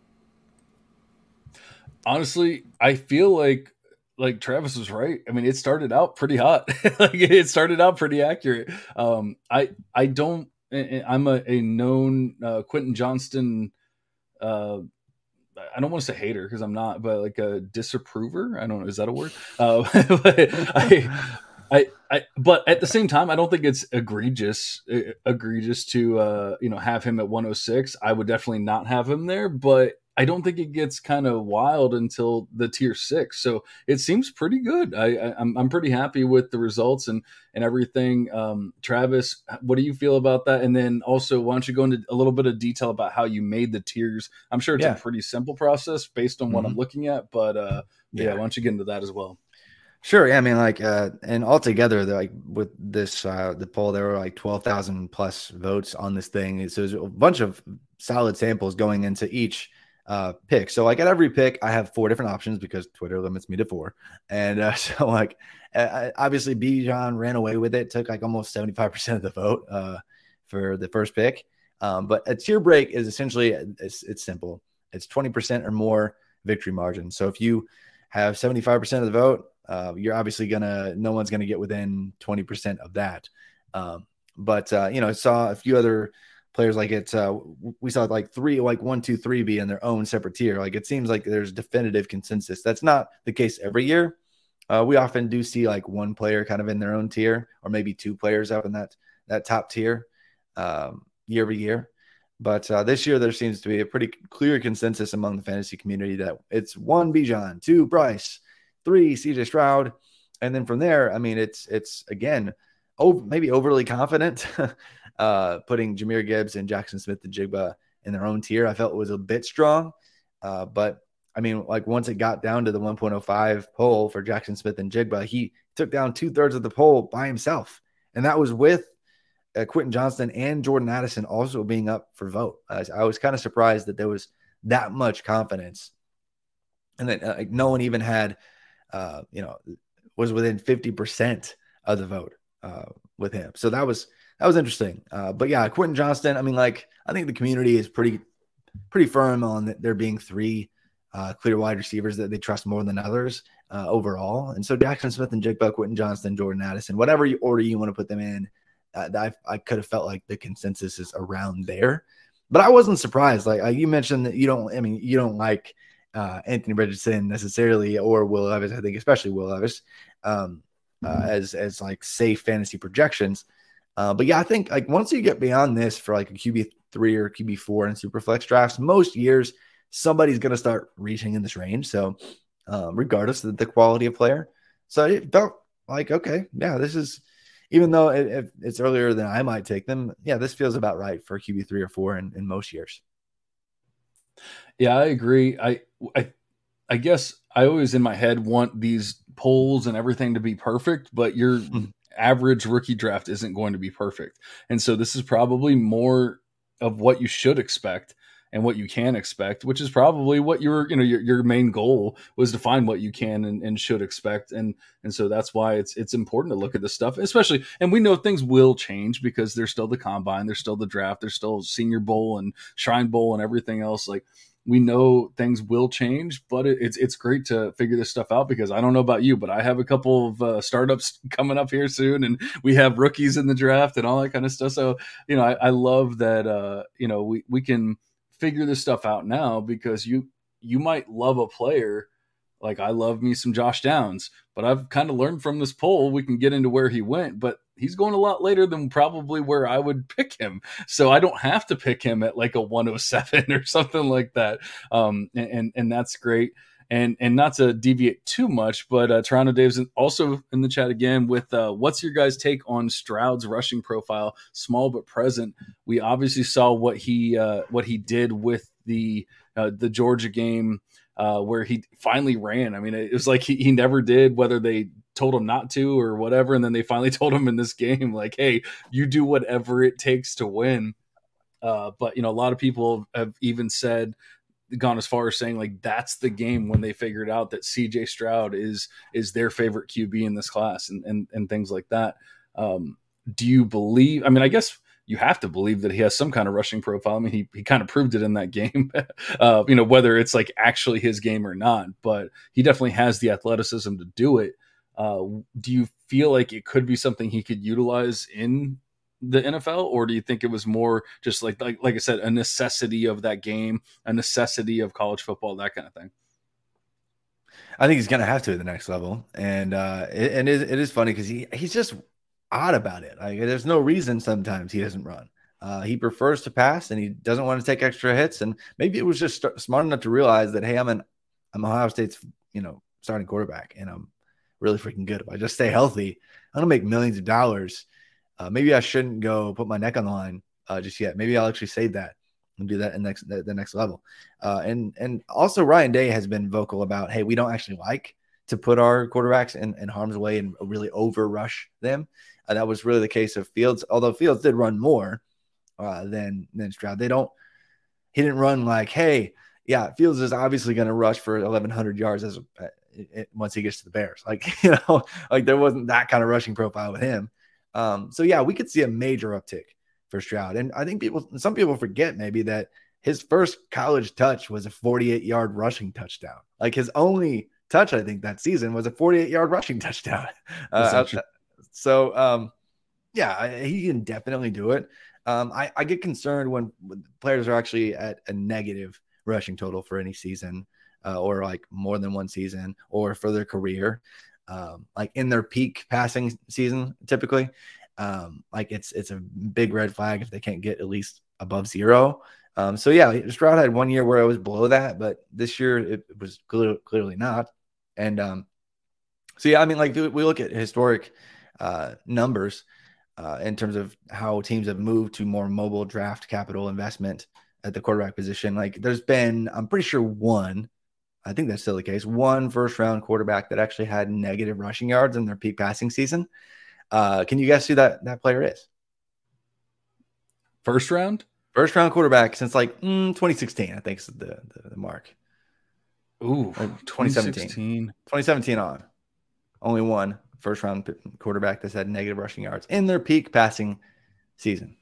[SPEAKER 2] Honestly, I feel like like Travis was right. I mean, it started out pretty hot. *laughs* like it started out pretty accurate. Um, I I don't. I'm a, a known uh, Quentin Johnston. Uh, I don't want to say hater because I'm not, but like a disapprover. I don't know. Is that a word? Uh, *laughs* I, I, I, but at the same time, I don't think it's egregious, egregious to, uh, you know, have him at 106. I would definitely not have him there, but I don't think it gets kind of wild until the tier six. So it seems pretty good. I, I am I'm, I'm pretty happy with the results and and everything. Um, Travis, what do you feel about that? And then also, why don't you go into a little bit of detail about how you made the tiers? I'm sure it's yeah. a pretty simple process based on what mm-hmm. I'm looking at, but uh, yeah. yeah, why don't you get into that as well?
[SPEAKER 3] Sure. Yeah, I mean, like, uh, and altogether, like with this uh, the poll, there were like twelve thousand plus votes on this thing. So there's a bunch of solid samples going into each uh, pick. So like at every pick, I have four different options because Twitter limits me to four. And uh, *laughs* so like, obviously, Bijan ran away with it, took like almost seventy five percent of the vote uh, for the first pick. Um, but a tier break is essentially it's, it's simple. It's twenty percent or more victory margin. So if you have seventy five percent of the vote uh, you're obviously gonna no one's gonna get within 20% of that. Um, but uh, you know, I saw a few other players like it. Uh, we saw like three, like one, two, three be in their own separate tier. Like it seems like there's definitive consensus. That's not the case every year. Uh, we often do see like one player kind of in their own tier, or maybe two players up in that that top tier um, year over year. But uh, this year, there seems to be a pretty clear consensus among the fantasy community that it's one Bijan, two Bryce, three, CJ Stroud. And then from there, I mean, it's it's again, over, maybe overly confident, *laughs* uh, putting Jahmyr Gibbs and Jackson Smith-Njigba in their own tier. I felt it was a bit strong, uh, but I mean, like once it got down to the 1.05 poll for Jackson Smith-Njigba, he took down two thirds of the poll by himself, and that was with uh, Quentin Johnston and Jordan Addison also being up for vote. Uh, I was kind of surprised that there was that much confidence, and that uh, no one even had uh, you know, was within 50% of the vote uh, with him. So that was that was interesting. Uh, but yeah, Quentin Johnston, I mean, like, I think the community is pretty pretty firm on there being three uh, clear wide receivers that they trust more than others uh, overall. And so Jackson Smith-Njigba, Quentin Johnston, Jordan Addison, whatever you, order you want to put them in, uh, I, I could have felt like the consensus is around there. But I wasn't surprised. Like you mentioned that you don't, I mean, you don't like uh, Anthony Richardson necessarily or Will Levis. I think especially Will Levis um, uh, mm-hmm. as as like safe fantasy projections. Uh, but yeah, I think like once you get beyond this for like a QB three or QB four in super flex drafts, most years somebody's going to start reaching in this range. So um, regardless of the quality of player, so it felt like okay, yeah, this is even though it, it's earlier than I might take them. Yeah, this feels about right for QB three or four in, in most years.
[SPEAKER 2] Yeah, I agree. I I I guess I always in my head want these polls and everything to be perfect, but your *laughs* hmm. Average rookie draft isn't going to be perfect. And so this is probably more of what you should expect and what you can expect, which is probably what your you know your, your main goal was to find what you can and, and should expect, and and so that's why it's it's important to look at this stuff, especially and we know things will change because there's still the combine, there's still the draft, there's still Senior Bowl and Shrine Bowl and everything else. Like we know things will change, but it, it's it's great to figure this stuff out because I don't know about you, but I have a couple of uh, startups *laughs* coming up here soon, and we have rookies in the draft and all that kind of stuff. So you know, I, I love that uh, you know we we can figure this stuff out now because you you might love a player like I love me some Josh Downs, but I've kind of learned from this poll we can get into where he went, but he's going a lot later than probably where I would pick him. So I don't have to pick him at like a 107 *laughs* or something like that. Um, and, and that's great. And, and not to deviate too much, but uh, Toronto Dave's also in the chat again with uh, what's your guys' take on Stroud's rushing profile, small but present. We obviously saw what he uh, what he did with the uh, the Georgia game uh, where he finally ran. I mean, it was like he, he never did, whether they told him not to or whatever. And then they finally *laughs* told him in this game, like, hey, you do whatever it takes to win. Uh, but, you know, a lot of people have even said, gone as far as saying like that's the game when they figured out that CJ Stroud is is their favorite QB in this class and and, and things like that. Um, do you believe? I mean, I guess you have to believe that he has some kind of rushing profile. I mean, he, he kind of proved it in that *laughs* game, uh, you know, whether it's like actually his game or not, but he definitely has the athleticism to do it. Uh, do you feel like it could be something he could utilize in the NFL, or do you think it was more just like like like I said, a necessity of that game, a necessity of college football, that kind of thing?
[SPEAKER 3] I think he's going to have to at the next level, and uh, it, and it, it is funny because he he's just odd about it. Like there's no reason sometimes he doesn't run. Uh, he prefers to pass and he doesn't want to take extra hits. And maybe it was just smart enough to realize that, hey, I'm an I'm Ohio State's you know starting quarterback and I'm really freaking good. If I just stay healthy, I'm gonna make millions of dollars. Uh, maybe I shouldn't go put my neck on the line uh, just yet. Maybe I'll actually save that and do that in next the, the next level. Uh, and and also Ryan Day has been vocal about, hey, we don't actually like to put our quarterbacks in, in harm's way and really over rush them. Uh, that was really the case of Fields, although Fields did run more uh, than than Stroud. They don't. He didn't run like, hey, yeah, Fields is obviously going to rush for 1,100 yards as a, once he gets to the Bears. Like *laughs* you know, like there wasn't that kind of rushing profile with him. Um, so yeah, we could see a major uptick for Stroud, and I think people, some people forget maybe that his first college touch was a 48 yard rushing touchdown. Like his only touch, I think that season was a 48 yard rushing *laughs* touchdown. Uh, so um, yeah, he can definitely do it. Um, I, I, get concerned when, when, players are actually at a negative rushing total for any season, uh, or like more than one season, or for their career, um, like in their peak passing season, typically. Um, like it's it's a big red flag if they can't get at least above zero. Um, so yeah, Stroud had one year where I was below that, but this year it, it was clear, clearly not. And um, so yeah, I mean, like we look at historic uh, numbers uh, in terms of how teams have moved to more mobile draft capital investment at the quarterback position. Like there's been, I'm pretty sure one, I think that's still the case, one first round quarterback that actually had negative rushing yards in their peak passing season. Uh, can you guess who that that player is?
[SPEAKER 2] First round,
[SPEAKER 3] first round quarterback since like mm, 2016, I think is the, the, the mark.
[SPEAKER 2] Ooh, 2017.
[SPEAKER 3] 2017 on. Only one first round quarterback that's had negative rushing yards in their peak passing season.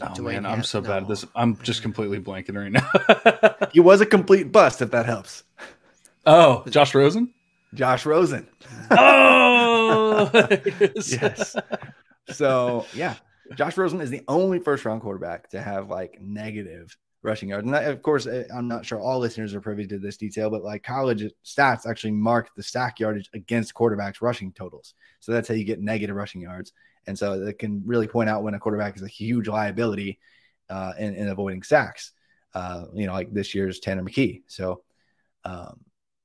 [SPEAKER 2] Oh man, I'm so no. bad at this. I'm just completely blanking right now. *laughs*
[SPEAKER 3] he was a complete bust, if that helps.
[SPEAKER 2] Oh, Josh Rosen.
[SPEAKER 3] Josh Rosen.
[SPEAKER 2] Oh, *laughs* *laughs*
[SPEAKER 3] yes. So yeah, Josh Rosen is the only first round quarterback to have like negative rushing yards. And that, of course, I'm not sure all listeners are privy to this detail, but like college stats actually mark the stack yardage against quarterbacks' rushing totals. So that's how you get negative rushing yards. And so it can really point out when a quarterback is a huge liability uh, in, in avoiding sacks. Uh, you know, like this year's Tanner McKee. So um,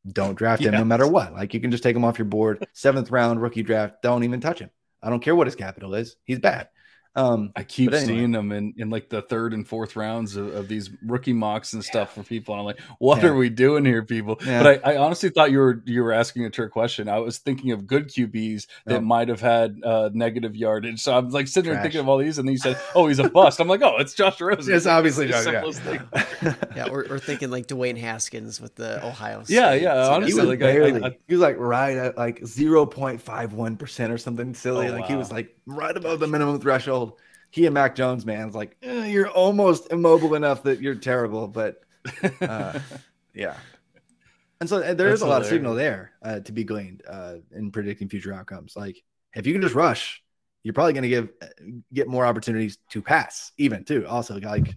[SPEAKER 3] don't draft him no matter what. Like you can just take him off your board. Seventh round rookie draft. Don't even touch him. I don't care what his capital is. He's bad. Um,
[SPEAKER 2] I keep anyway. seeing them in, in like the third and fourth rounds of, of these rookie mocks and stuff yeah. for people. And I'm like, what yeah. are we doing here, people? Yeah. But I, I, honestly thought you were you were asking a trick question. I was thinking of good QBs that might have had uh, negative yardage. So I'm like sitting Trash. there thinking of all these, and then you said, "Oh, he's a bust." I'm like, "Oh, it's Josh Rosen."
[SPEAKER 3] It's obviously *laughs* Josh.
[SPEAKER 4] Yeah, *laughs* yeah we're, we're, thinking like Dwayne Haskins with the Ohio. State.
[SPEAKER 2] Yeah, yeah. honestly,
[SPEAKER 3] he was like barely, I, I, he was like right at like zero point five one percent or something silly. Oh, like wow. he was like right above the minimum threshold he and Mac Jones, man, it's like eh, you're almost immobile enough that you're terrible, but uh, *laughs* yeah. And so there That's is a lot of signal there uh, to be gleaned uh, in predicting future outcomes. Like if you can just rush, you're probably going to give uh, get more opportunities to pass, even too. Also, like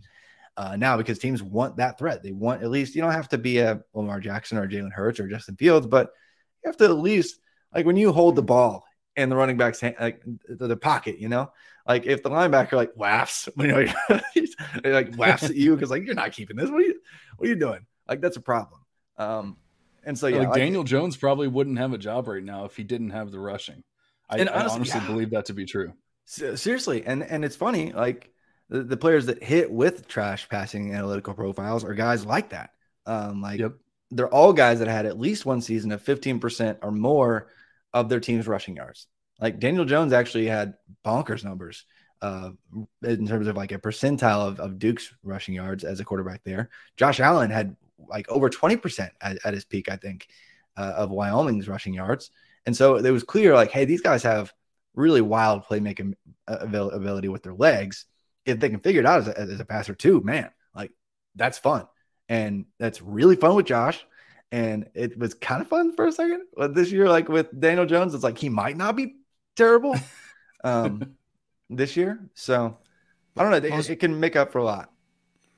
[SPEAKER 3] uh, now because teams want that threat, they want at least you don't have to be a Lamar Jackson or Jalen Hurts or Justin Fields, but you have to at least like when you hold the ball in the running back's hand, like the, the pocket, you know, like if the linebacker like laughs, *laughs* you know, like laughs at you because like you're not keeping this. What are you, what are you doing? Like that's a problem. Um, and so yeah,
[SPEAKER 2] like, like Daniel Jones probably wouldn't have a job right now if he didn't have the rushing. I, honestly, I honestly yeah. believe that to be true.
[SPEAKER 3] Seriously, and and it's funny, like the, the players that hit with trash passing analytical profiles are guys like that. Um, like yep. they're all guys that had at least one season of 15% or more of their team's rushing yards. Like Daniel Jones actually had bonkers numbers uh, in terms of like a percentile of, of Duke's rushing yards as a quarterback there. Josh Allen had like over 20% at, at his peak, I think, uh, of Wyoming's rushing yards. And so it was clear like, hey, these guys have really wild playmaking uh, ability with their legs. If they can figure it out as a, as a passer too, man, like that's fun. And that's really fun with Josh and it was kind of fun for a second. But this year, like with Daniel Jones, it's like he might not be terrible *laughs* um, this year. So I don't know. It, it, can make up for a lot.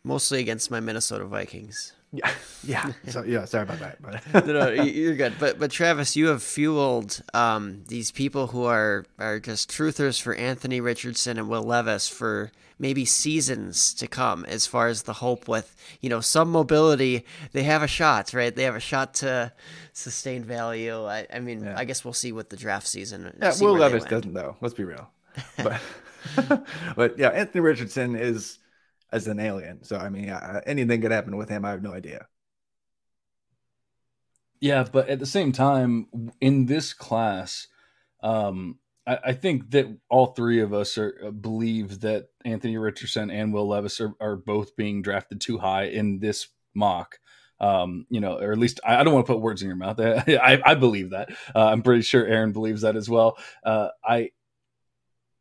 [SPEAKER 4] Mostly against my Minnesota Vikings.
[SPEAKER 3] Yeah, *laughs* yeah. So yeah, sorry about that. But *laughs*
[SPEAKER 4] no, no, you're good. But but Travis, you have fueled um, these people who are are just truthers for Anthony Richardson and Will Levis for maybe seasons to come. As far as the hope with you know some mobility, they have a shot, right? They have a shot to sustain value. I, I mean, yeah. I guess we'll see what the draft season.
[SPEAKER 3] Yeah, Will Levis doesn't though. Let's be real. *laughs* But but yeah, Anthony Richardson is as an alien. So I mean, anything could happen with him. I have no idea.
[SPEAKER 2] Yeah, but at the same time, in this class, um, I, I, think that all three of us are uh, believe that Anthony Richardson and Will Levis are, are both being drafted too high in this mock. Um, you know, or at least I, I, don't want to put words in your mouth. *laughs* I, I believe that. Uh, I'm pretty sure Aaron believes that as well. Uh, I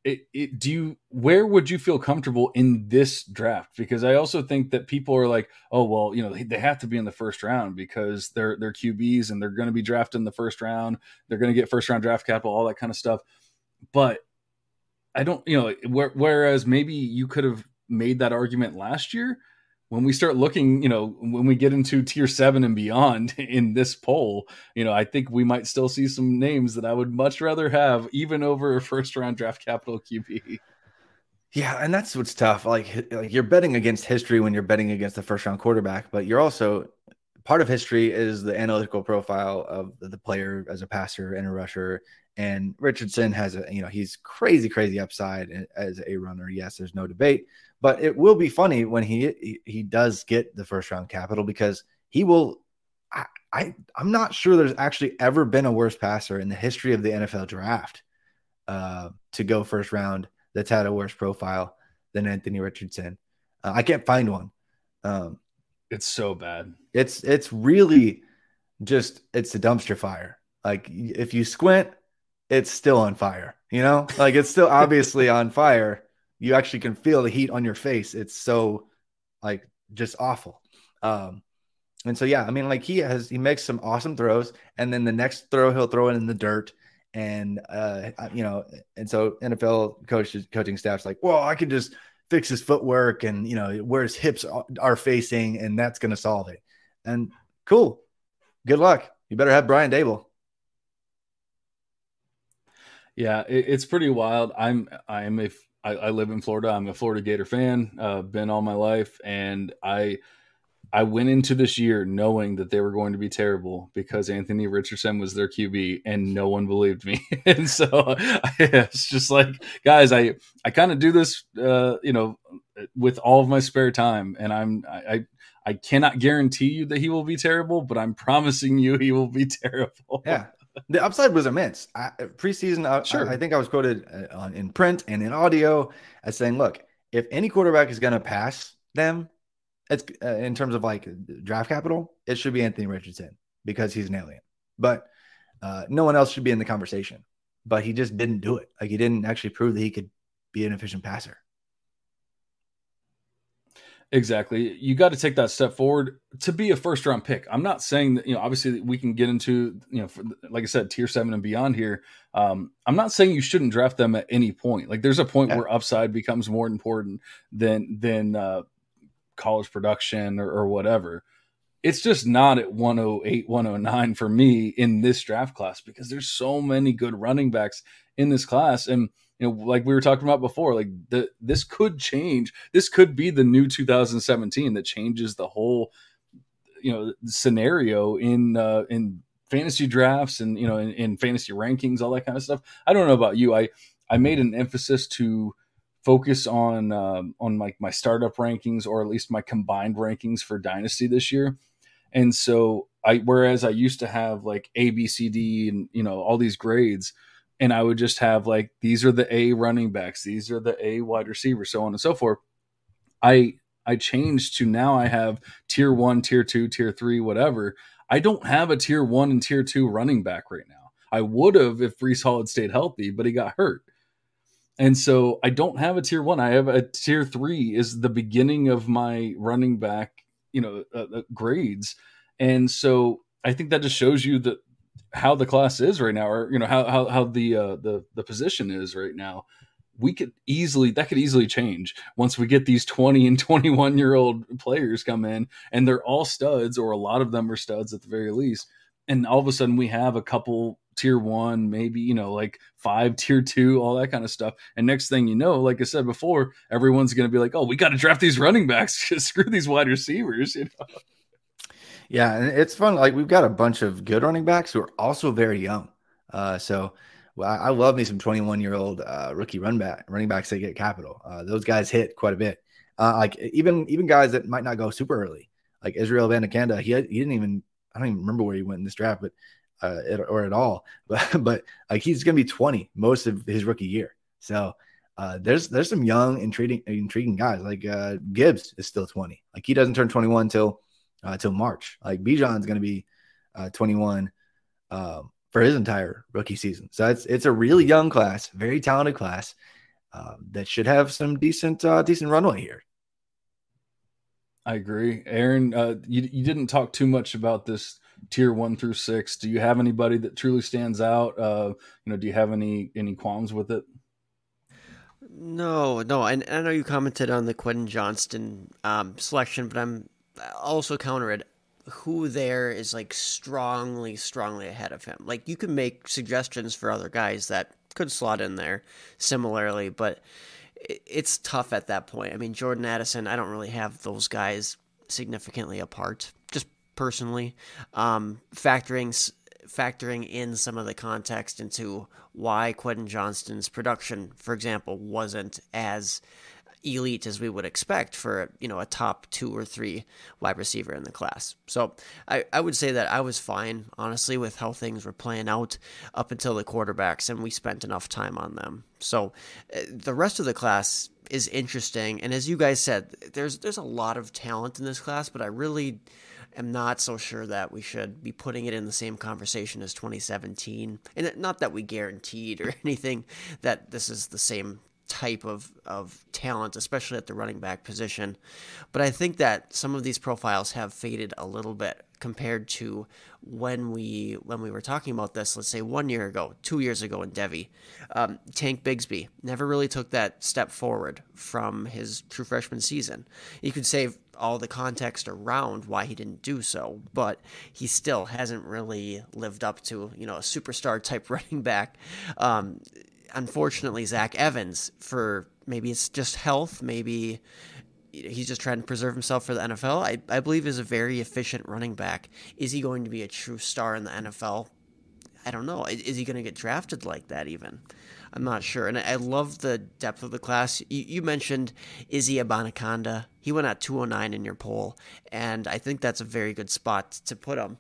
[SPEAKER 2] it, it, do you where would you feel comfortable in this draft? Because i also think that people are like oh well you know they, they have to be in the first round because they're they're qbs and they're going to be drafted in the first round. They're going to get first round draft capital all that kind of stuff. But i don't you know whereas maybe you could have made that argument last year when we start looking, you know, when we get into tier seven and beyond *laughs* in this poll, you know, I think we might still see some names that I would much rather have even over a first round draft capital QB.
[SPEAKER 3] Yeah, and that's what's tough. Like, like you're betting against history when you're betting against the first round quarterback, but you're also part of history is the analytical profile of the player as a passer and a rusher. And Richardson has a, you know, he's crazy, crazy upside as a runner. Yes, there's no debate. But it will be funny when he he does get the first round capital because he will. I, I I'm not sure there's actually ever been a worse passer in the history of the NFL draft uh, to go first round that's had a worse profile than Anthony Richardson. Uh, I can't find one. Um,
[SPEAKER 2] it's so bad.
[SPEAKER 3] It's it's really just it's a dumpster fire. Like if you squint, it's still on fire. You know, like it's still obviously *laughs* on fire you actually can feel the heat on your face. It's so like just awful. Um, and so yeah, I mean, like he has he makes some awesome throws, and then the next throw he'll throw it in the dirt, and uh, you know, and so NFL coaches coaching staff's like, well, I could just fix his footwork and you know where his hips are facing, and that's going to solve it. And cool, good luck. You better have Brian Daboll.
[SPEAKER 2] Yeah, it, it's pretty wild. I'm I'm a I, I, live in Florida. I'm a Florida Gator fan. Uh, been all my life, and I I went into this year knowing that they were going to be terrible because Anthony Richardson was their QB, and no one believed me. *laughs* and so *laughs* it's just like, guys, I I kind of do this, uh, you know, with all of my spare time, and I'm I. I cannot guarantee you that he will be terrible, but I'm promising you he will be *laughs* terrible.
[SPEAKER 3] Yeah, the upside was immense. I, preseason, I, sure. I, I, think I was quoted uh, in print and in audio as saying, "Look, if any quarterback is going to pass them, it's uh, in terms of like draft capital, it should be Anthony Richardson because he's an alien. But uh, no one else should be in the conversation. But he just didn't do it. Like he didn't actually prove that he could be an efficient passer.
[SPEAKER 2] Exactly. You got to take that step forward to be a first round pick. I'm not saying that, you know, obviously we can get into, you know, for, like I said, tier seven and beyond here. Um, I'm not saying you shouldn't draft them at any point. Like there's a point yeah. where upside becomes more important than, than, uh, college production or, or whatever. It's just not at 108, 109 for me in this draft class because there's so many good running backs in this class. And, you know, like we were talking about before, like the this could change. This could be the new 2017 that changes the whole, you know, scenario in uh, in fantasy drafts and you know in, in fantasy rankings, all that kind of stuff. I don't know about you. I I made an emphasis to focus on um, on like my, my startup rankings or at least my combined rankings for dynasty this year and so i whereas i used to have like a b c d and you know all these grades and I would just have like these are the A running backs, these are the A wide receivers, so on and so forth. I I changed to now I have tier one, tier two, tier three, whatever. I don't have a tier one and tier two running back right now. I would have if Breece Hall had stayed healthy, but he got hurt. And so I don't have a tier one. I have a tier three is the beginning of my running back, you know, uh, uh, grades. And so I think that just shows you that how the class is right now, or you know how how, how the uh, the the position is right now. we could easily that could easily change once we get these 20 and 21 year old players come in and they're all studs or a lot of them are studs at the very least and all of a sudden we have a couple tier one maybe you know like five tier two all that kind of stuff and next thing you know like i said before everyone's going to be like oh we got to draft these running backs *laughs* screw these wide receivers *laughs* you know
[SPEAKER 3] yeah and it's fun like we've got a bunch of good running backs who are also very young uh, so well, I love me some 21 year old uh, rookie run back running backs that get capital. Uh, those guys hit quite a bit. Uh, like even even guys that might not go super early, like Israel Abanikanda, he he didn't even I don't even remember where he went in this draft, but uh, it, or at all. *laughs* But but like he's gonna be 20 most of his rookie year. So uh, there's there's some young intriguing intriguing guys like uh, Gibbs is still 20. Like he doesn't turn 21 till uh, till March. Like Bijan's gonna be uh, 21. Um, for his entire rookie season. So it's it's a really young class, very talented class uh, that should have some decent uh, decent runway here.
[SPEAKER 2] I agree, Aaron. Uh, you you didn't talk too much about this tier one through six. Do you have anybody that truly stands out? Uh, you know, do you have any any qualms with it?
[SPEAKER 4] No, no. And I know you commented on the Quentin Johnston um, selection, but I'm also counter it who there is like strongly, strongly ahead of him. Like you can make suggestions for other guys that could slot in there similarly, but it's tough at that point. I mean, Jordan Addison, I don't really have those guys significantly apart, just personally. Um, factoring factoring in some of the context into why Quentin Johnston's production, for example, wasn't as elite as we would expect for you know a top two or three wide receiver in the class. So I, I would say that I was fine honestly with how things were playing out up until the quarterbacks and we spent enough time on them. So uh, the rest of the class is interesting and as you guys said there's there's a lot of talent in this class but I really am not so sure that we should be putting it in the same conversation as 2017 and not that we guaranteed or *laughs* anything that this is the same type of, of talent, especially at the running back position. But I think that some of these profiles have faded a little bit compared to when we when we were talking about this, let's say one year ago, two years ago in Devy. Um, Tank Bigsby never really took that step forward from his true freshman season. You could say all the context around why he didn't do so, but he still hasn't really lived up to you know a superstar type *laughs* running back. Um, unfortunately, Zach Evans for maybe it's just health, maybe he's just trying to preserve himself for the NFL. I, I believe is a very efficient running back. Is he going to be a true star in the NFL? I don't know. Is he going to get drafted like that even? I'm not sure. And I love the depth of the class. You, you mentioned Izzy Abanikanda. He went at 209 in your poll, and I think that's a very good spot to put him.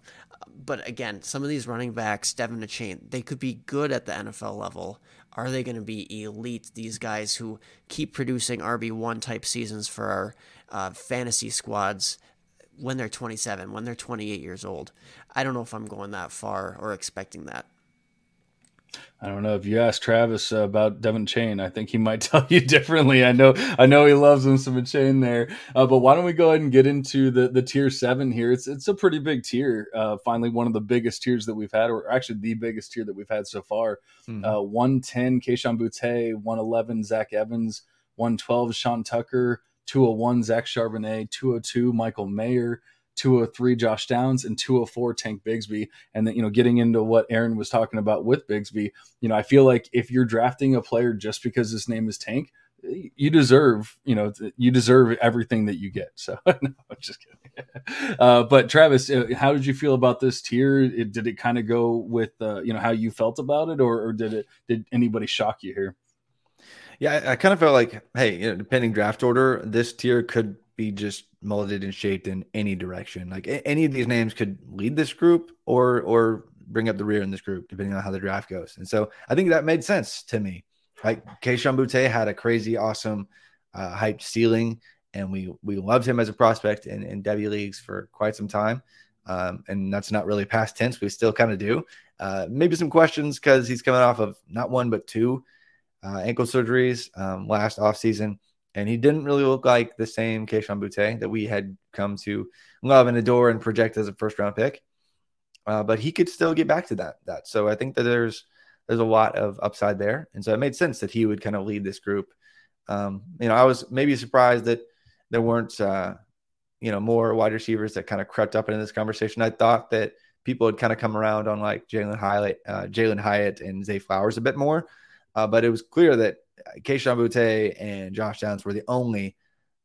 [SPEAKER 4] But again, some of these running backs, De'Von Achane, they could be good at the NFL level, are they going to be elite? These guys who keep producing RB1 type seasons for our uh, fantasy squads when they're 27, when they're 28 years old. I don't know if I'm going that far or expecting that.
[SPEAKER 2] I don't know if you ask Travis uh, about De'Von Achane. I think he might *laughs* tell you differently. I know, I know he loves him some Chain there. Uh, but why don't we go ahead and get into the the tier seven here? It's it's a pretty big tier. Uh, finally, one of the biggest tiers that we've had, or actually the biggest tier that we've had so far. Mm-hmm. One ten, Kayshon Boutte. One eleven, Zach Evans. One twelve, Sean Tucker. Two hundred one, Zach Charbonnet. Two hundred two, Michael Mayer. 203 Josh Downs and 204 Tank Bigsby. And then, you know, getting into what Aaron was talking about with Bigsby, you know, I feel like if you're drafting a player just because his name is Tank, you deserve, you know, you deserve everything that you get. So, *laughs* no, I'm just kidding. *laughs* Uh, but Travis, uh, how did you feel about this tier? It, did it kind of go with, uh, you know, how you felt about it, or, or did it? Did anybody shock you here?
[SPEAKER 3] Yeah, I, I kind of felt like, hey, you know, depending draft order, this tier could be just molded and shaped in any direction. Like any of these names could lead this group or or bring up the rear in this group, depending on how the draft goes. And so I think that made sense to me. Like Kayshon Boutte had a crazy, awesome, uh, hyped ceiling, and we we loved him as a prospect in, in Devy leagues for quite some time. Um, and that's not really past tense. We still kind of do. Uh, maybe some questions because he's coming off of not one but two uh, ankle surgeries um, last offseason and he didn't really look like the same Kayshon Boutte that we had come to love and adore and project as a first round pick. Uh, but he could still get back to that. That so I think that there's there's a lot of upside there, and so it made sense that he would kind of lead this group. Um, you know, I was maybe surprised that there weren't uh, you know more wide receivers that kind of crept up into this conversation. I thought that people had kind of come around on like Jalin Hyatt, uh, Jalin Hyatt, and Zay Flowers a bit more, uh, but it was clear that Kayshon Boutte and Josh Downs were the only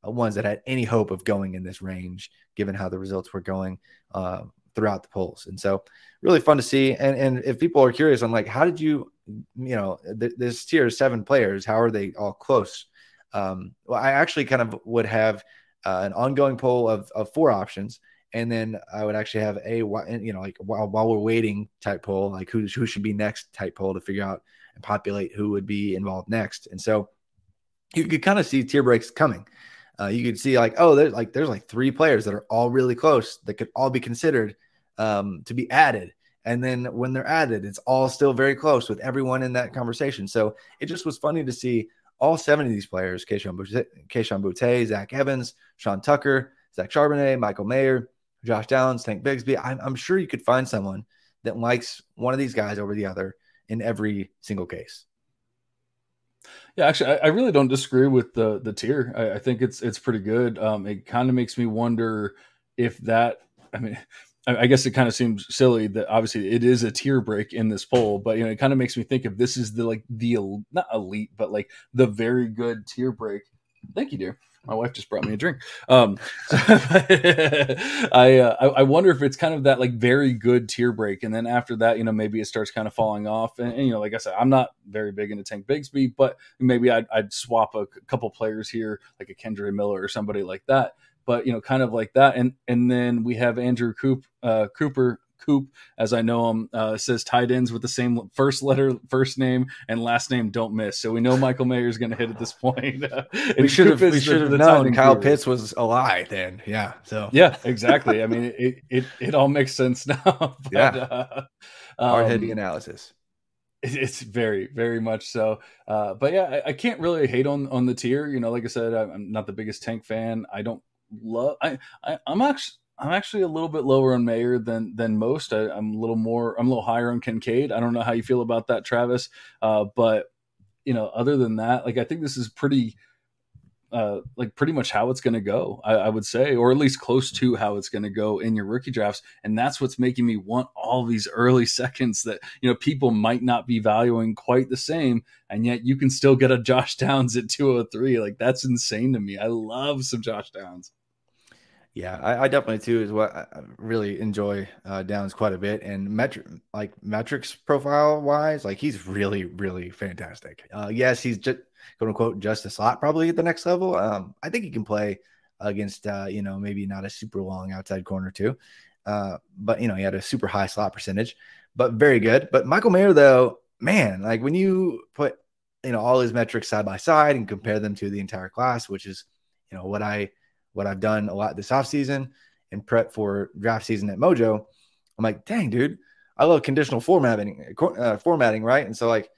[SPEAKER 3] uh, ones that had any hope of going in this range, given how the results were going uh, throughout the polls. And so, really fun to see. And and if people are curious, I'm like, how did you, you know, th- this tier seven players, how are they all close? Um, well, I actually kind of would have uh, an ongoing poll of, of four options. And then I would actually have a, you know, like while, while we're waiting type poll, like who, who should be next type poll to figure out and populate who would be involved next. And so you could kind of see tier breaks coming. Uh, you could see like, oh, there's like there's like three players that are all really close that could all be considered um, to be added. And then when they're added, it's all still very close with everyone in that conversation. So it just was funny to see all seven of these players: Kayshon Boutte Zach Evans, Sean Tucker, Zach Charbonnet, Michael Mayer, Josh Downs, Tank Bigsby. I'm, I'm sure you could find someone that likes one of these guys over the other in every single case.
[SPEAKER 2] Yeah, actually, I, I, really don't disagree with the the tier. I, I think it's it's pretty good. Um, it kind of makes me wonder if that. I mean, *laughs* I, guess it kind of seems silly that obviously it is a tier break in this poll, but you know, it kind of makes me think if this is the like the not elite, but like the very good tier break. Thank you, dear my wife just brought me a drink. Um, so *laughs* I, uh, I wonder if it's kind of that like very good tier break, and then after that, you know, maybe it starts kind of falling off. And, and you know, like I said, I'm not very big into Tank Bigsby, but maybe I'd, I'd swap a couple players here, like a Kendre Miller or somebody like that. But you know, kind of like that, and and then we have Andrew Coop, uh, Cooper Coop, as I know him, uh, says tight ends with the same first letter, first name, and last name don't miss. So we know Michael Mayer is going to hit at this point. *laughs*
[SPEAKER 3] we should have we should have known Kyle Pitts was a lie then. Yeah. So
[SPEAKER 2] yeah, *laughs* exactly. I mean, it it it all makes sense *laughs* now. but,
[SPEAKER 3] yeah. Uh, Hard heavy um, analysis.
[SPEAKER 2] It's very, very much so. Uh, but yeah, I, I, can't really hate on on the tier. You know, like I said, I'm not the biggest tank fan. I don't love. I, I I'm actually I'm actually a little bit lower on Mayer than than most. I, am a little more. I'm a little higher on Kincaid. I don't know how you feel about that, Travis. Uh, but you know, other than that, like I think this is pretty, uh, like pretty much how it's going to go. I, I, would say, or at least close to how it's going to go in your rookie drafts. And that's what's making me want all these early *laughs* seconds that you know people might not be valuing quite the same, and yet you can still get a Josh Downs at 203. Like that's insane to me. I love some Josh Downs.
[SPEAKER 3] Yeah, I, I, definitely too is what I really enjoy uh, Downs quite a bit, and metric like metrics profile wise, like he's really really fantastic. Uh, yes, he's just quote unquote just a slot probably at the next level. Um, I think he can play against uh, you know maybe not a super long outside corner too, uh, but you know he had a super high slot percentage, but very good. But Michael Mayer though, man, like when you put you know all his metrics side by side and compare them to the entire class, which is you know what I what I've done a lot this offseason and prep for draft season at Mojo, I'm like, dang, dude, I love conditional formatting, uh, formatting, right? And so like,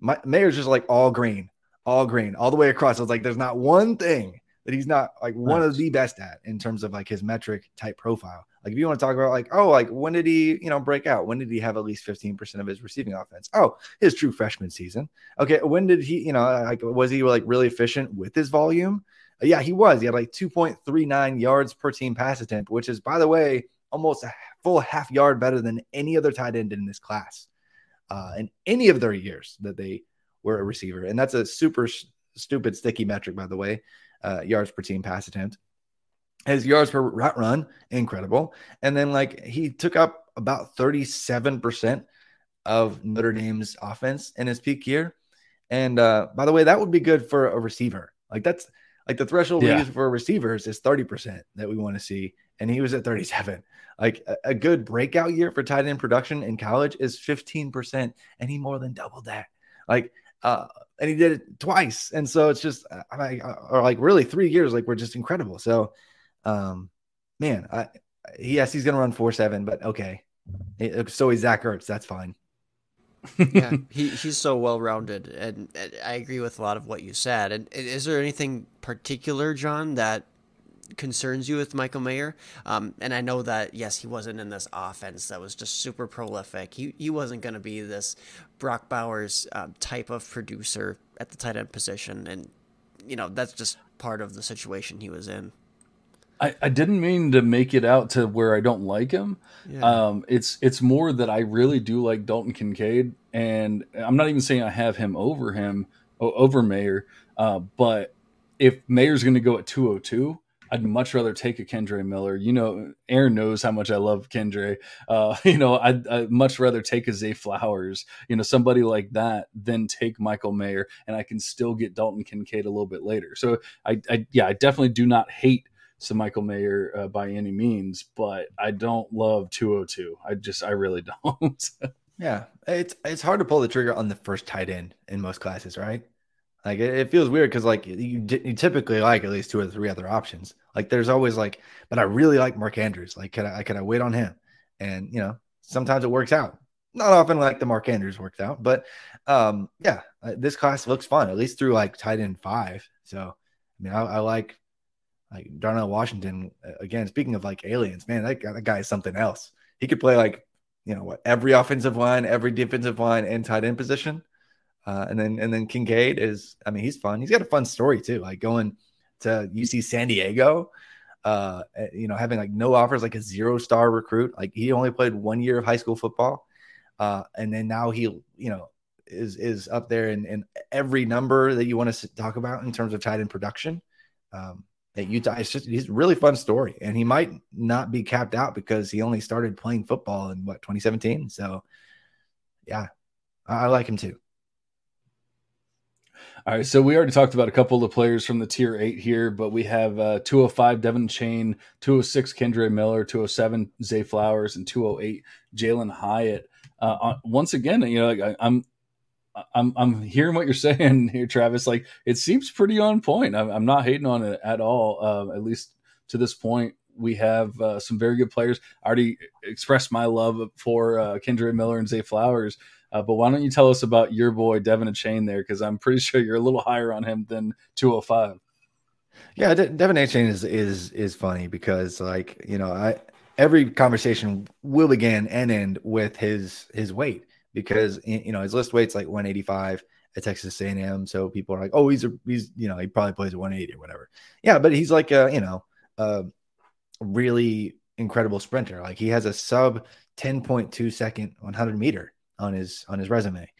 [SPEAKER 3] my Mayer's just like all green, all green, all the way across. I was like, there's not one thing that he's not like one of the best at in terms of like his metric type profile. Like if you want to talk about like, oh, like when did he, you know, break out? When did he have at least 15% of his receiving offense? Oh, his true freshman season. Okay, when did he, you know, like was he like really efficient with his volume? Yeah, he was. He had like 2.39 yards per team pass attempt, which is, by the way, almost a full half yard better than any other tight end in this class uh, in any of their years that they were a receiver. And that's a super stupid, sticky metric, by the way, uh, yards per team pass attempt. His yards per route run, incredible. And then, like, he took up about 37% of Notre Dame's offense in his peak year. And uh, by the way, that would be good for a receiver. Like, that's like the threshold yeah. we use for receivers is 30% that we want to see. And he was at 37. Like a, a good breakout year for tight end production in college is 15%. And he more than doubled that. Like, uh, and he did it twice. And so it's just, uh, I, or like really three years, like we're just incredible. So, um, man, I, yes, he's going to run four, seven, but okay. So he's Zach Ertz. That's fine
[SPEAKER 4] yeah, *laughs* he, he's so well rounded, and, and, I agree with a lot of what you said. And is there anything particular, John, that concerns you with Michael Mayer. Um, and I know that yes, he wasn't in this offense that was just super prolific. He he wasn't going to be this Brock Bowers um, type of producer at the tight end position, and you know that's just part of the situation he was in.
[SPEAKER 2] I, I didn't mean to make it out to where I don't like him. Yeah. Um, it's it's more that I really do like Dalton Kincaid, and I'm not even saying I have him over him over Mayer, uh, but if Mayer's going to go at 202, I'd much rather take a Kendre Miller. You know, Aaron knows how much I love Kendra. Uh, *laughs* you know, I'd, I'd, much rather take a Zay Flowers, you know, somebody like that than take Michael Mayer, and I can still get Dalton Kincaid a little bit later. So I, I yeah, I definitely do not hate some Michael Mayer uh, by any means, but I don't love 202. I just, I really *laughs* don't.
[SPEAKER 3] yeah, it's it's hard to pull the trigger on the first tight end in most classes, right? Like it, it feels weird because like you, you typically like at least two or three other options. Like there's always like, but I really like Mark Andrews. Like can I can I wait on him? And you know sometimes it works out. Not often like the Mark Andrews worked out, but um yeah, uh, this class looks fun at least through like tight end five. So I mean I, I like like Darnell Washington uh, again. Speaking of like aliens, man, that guy, that guy is something else. He could play like you know what every offensive line, every defensive line, and tight end position. Uh, and then and then Kincaid is, I mean, he's fun. He's got a fun story too, like going to UC San Diego, uh, you know, having like no offers, like a zero star recruit. Like he only played one year of high school football, uh, and then now he, you know, is is up there in, in every number that you want to talk about in terms of tight end production. Um, at Utah, it's just he's a really fun story, and he might not be capped out because he only started playing football in what 2017. So, yeah, I, I like him too.
[SPEAKER 2] All right, so we already talked about a couple of players from the tier eight here, but we have uh, 205 De'Von Achane, 206 Kendre Miller, 207 Zay Flowers, and 208 Jalin Hyatt. Uh, once again, you know, I, I'm I'm I'm hearing what you're *laughs* saying here, Travis. Like it seems pretty on point. I'm, I'm not hating on it at all. Uh, at least to this point, we have uh, some very good players. I already expressed my love for uh, Kendre Miller and Zay Flowers. Uh, but why don't you tell us about your boy De'Von Achane there? Because I'm pretty *laughs* sure you're a little higher on him than 205.
[SPEAKER 3] Yeah, De- De'Von Achane is is is funny because like you know I every conversation will begin and end with his his weight because you know his list weight's like 185 at Texas A&M, so people are like, oh, he's a he's you know he probably plays at 180 or whatever. Yeah, but he's like a you know a really incredible sprinter. Like he has a sub 10.2 second 100 meter on his on his resume.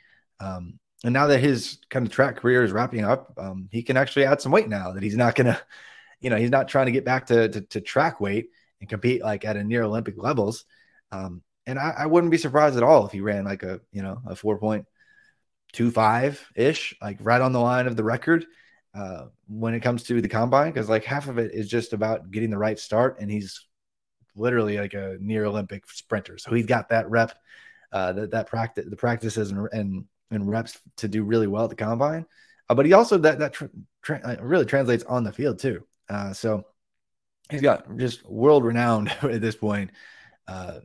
[SPEAKER 3] Um, and now that his kind of track career is wrapping up, um, he can actually add some weight now that he's not gonna, *laughs* you know, he's not trying to get back to to, to track weight and compete like at a near Olympic levels. Um, and I, I, wouldn't be surprised at all if he ran like a you know a four point two five ish, like right on the line of the record uh, when it comes to the combine, because like half of it is just about getting the right start, and he's literally like a near Olympic sprinter, so he's got that rep uh, that that practice, the practices and, and and reps to do really well at the combine. Uh, but he also that that tra- tra- uh, really translates on the field too. Uh, so he's got just world renowned *laughs* at this point, uh,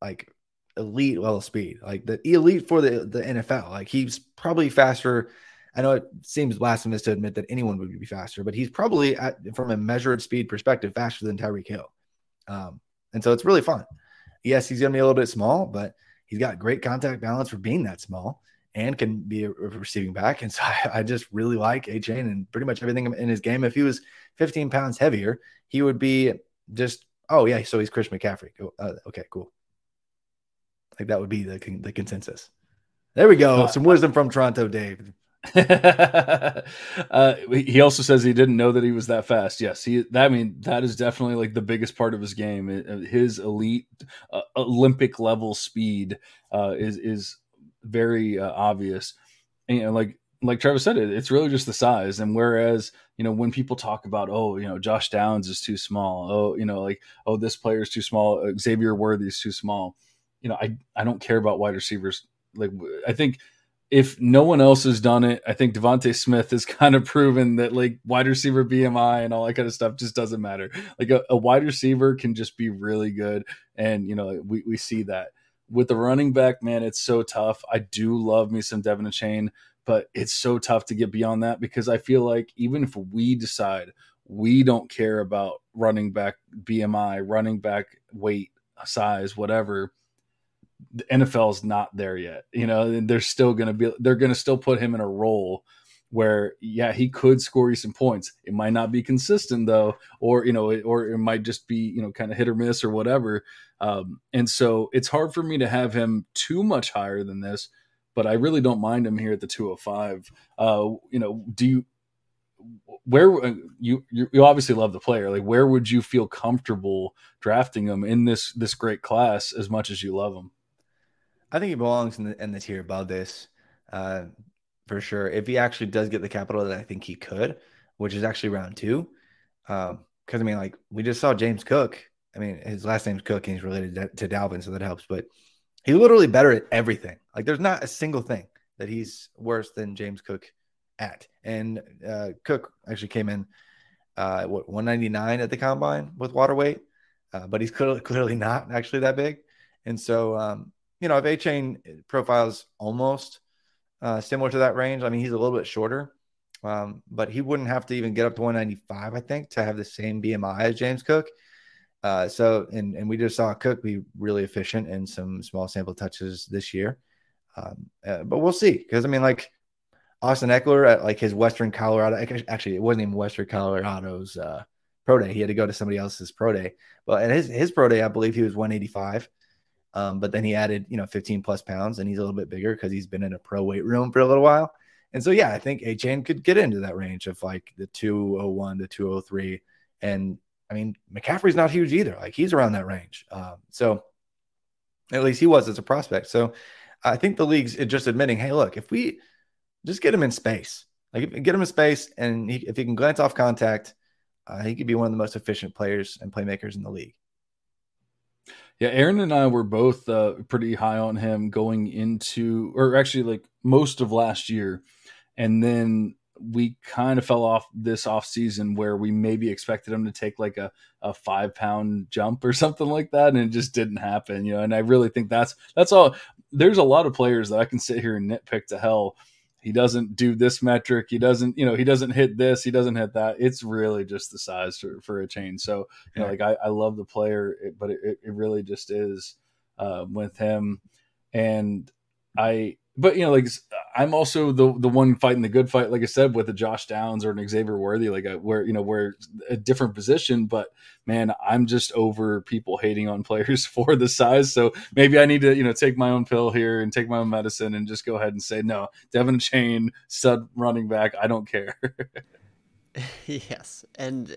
[SPEAKER 3] like elite level speed, like the elite for the the NFL. Like he's probably faster. I know it seems blasphemous to admit that anyone would be faster, but he's probably at, from a measured speed perspective faster than Tyreek Hill. Um, and so it's really fun. Yes, he's going to be a little bit small, but He's got great contact balance for being that small and can be a receiving back. And so *laughs* I, I just really like Achane and pretty much everything in his game. If he was 15 pounds heavier, he would be just, oh, yeah, so he's Chris McCaffrey. Uh, okay, cool. Like that would be the, the consensus. There we go. Some wisdom from Toronto, Dave. *laughs*
[SPEAKER 2] uh, he also says he didn't know that he was that fast. Yes, he. That, I mean, that is definitely like the biggest part of his game. His elite uh, Olympic level speed uh, is is very uh, obvious, and you know, like like Travis said, it, it's really just the size. And whereas you know when people talk about oh you know Josh Downs is too small, oh you know like oh this player is too small, uh, Xavier Worthy is too small. You know I I don't care about wide receivers. Like I think if no one else has done it, I think DeVonta Smith has *laughs* kind of proven that like wide receiver BMI and all that kind of stuff just doesn't matter. Like a, a wide receiver can just be really good, and you know we we see that with the running back. Man, it's so tough. I do love me some De'Von Achane, but it's so tough to get beyond that because I feel like even if we decide we don't care about running back BMI, running back weight, size, whatever. The NFL is not there yet. You know, they're still going to be, they're going to still put him in a role where, yeah, he could score you some points. It might not be consistent though, or, you know, or it might just be, you know, kind of hit or miss or whatever. Um, and so it's hard for me to have him too much higher than this, but I really don't mind him here at the 205. Uh, you know, do you, where uh, you you obviously love the player like where would you feel comfortable drafting him in this this great class as much as you love him
[SPEAKER 3] i think he belongs in the in the tier above this uh, for sure if he actually does get the capital that i think he could which is actually round two because um, i mean like we just saw james cook i mean his last name's cook and he's related to, to dalvin so that helps but he's literally better at everything like there's not a single thing that he's worse than james cook at. And uh, Cook actually came in uh, what 199 at the combine with water weight, uh, but he's clearly, clearly not actually that big. And so, um, you know, if Achane profiles almost uh, similar to that range, I mean, he's a little bit shorter, um, but he wouldn't have to even get up to 195, I think, to have the same BMI as James Cook. Uh, so, and, and we just saw Cook be really efficient in some small sample touches this year. Um, uh, but we'll see. Because, I mean, like, Austin Ekeler at like his Western Colorado. Actually, it wasn't even Western Colorado's uh, pro day. He had to go to somebody else's pro day. But at his his pro day, I believe he was 185. Um, but then he added, you know, 15 plus pounds, and he's a little bit bigger because he's been in a pro weight room for a little while. And so, yeah, I think Achane could get into that range of like the 201 to 203. And I mean, McCaffrey's not huge either. Like he's around that range. Um, so at least he was as a prospect. So I think the league's just admitting, hey, look, if we just get him in space. Like get him in space, and he, if he can glance off contact, uh, he could be one of the most efficient players and playmakers in the league.
[SPEAKER 2] Yeah, Aaron and I were both uh, pretty high on him going into, or actually like most of last year, and then we kind of fell off this off season where we maybe expected him to take like a, a five pound jump or *laughs* something like that and it just didn't happen you know? And i really think that's that's all there's a lot of players that i can sit here and nitpick to hell he doesn't do this metric he doesn't you know he doesn't hit this he doesn't hit that. It's really just the size for, for Achane so you know like i, I love the player but it, it really just is uh, with him. And i but you know, like I'm also the the one fighting the good fight, like I said, with a Josh Downs or an Xavier Worthy, like a, where you know we're a different position. But man, I'm just over people hating on *laughs* players for the size. So maybe I need to you know take my own pill here and take my own medicine and just go ahead and say no, De'Von Achane, stud running back. I don't care. *laughs*
[SPEAKER 4] yes, and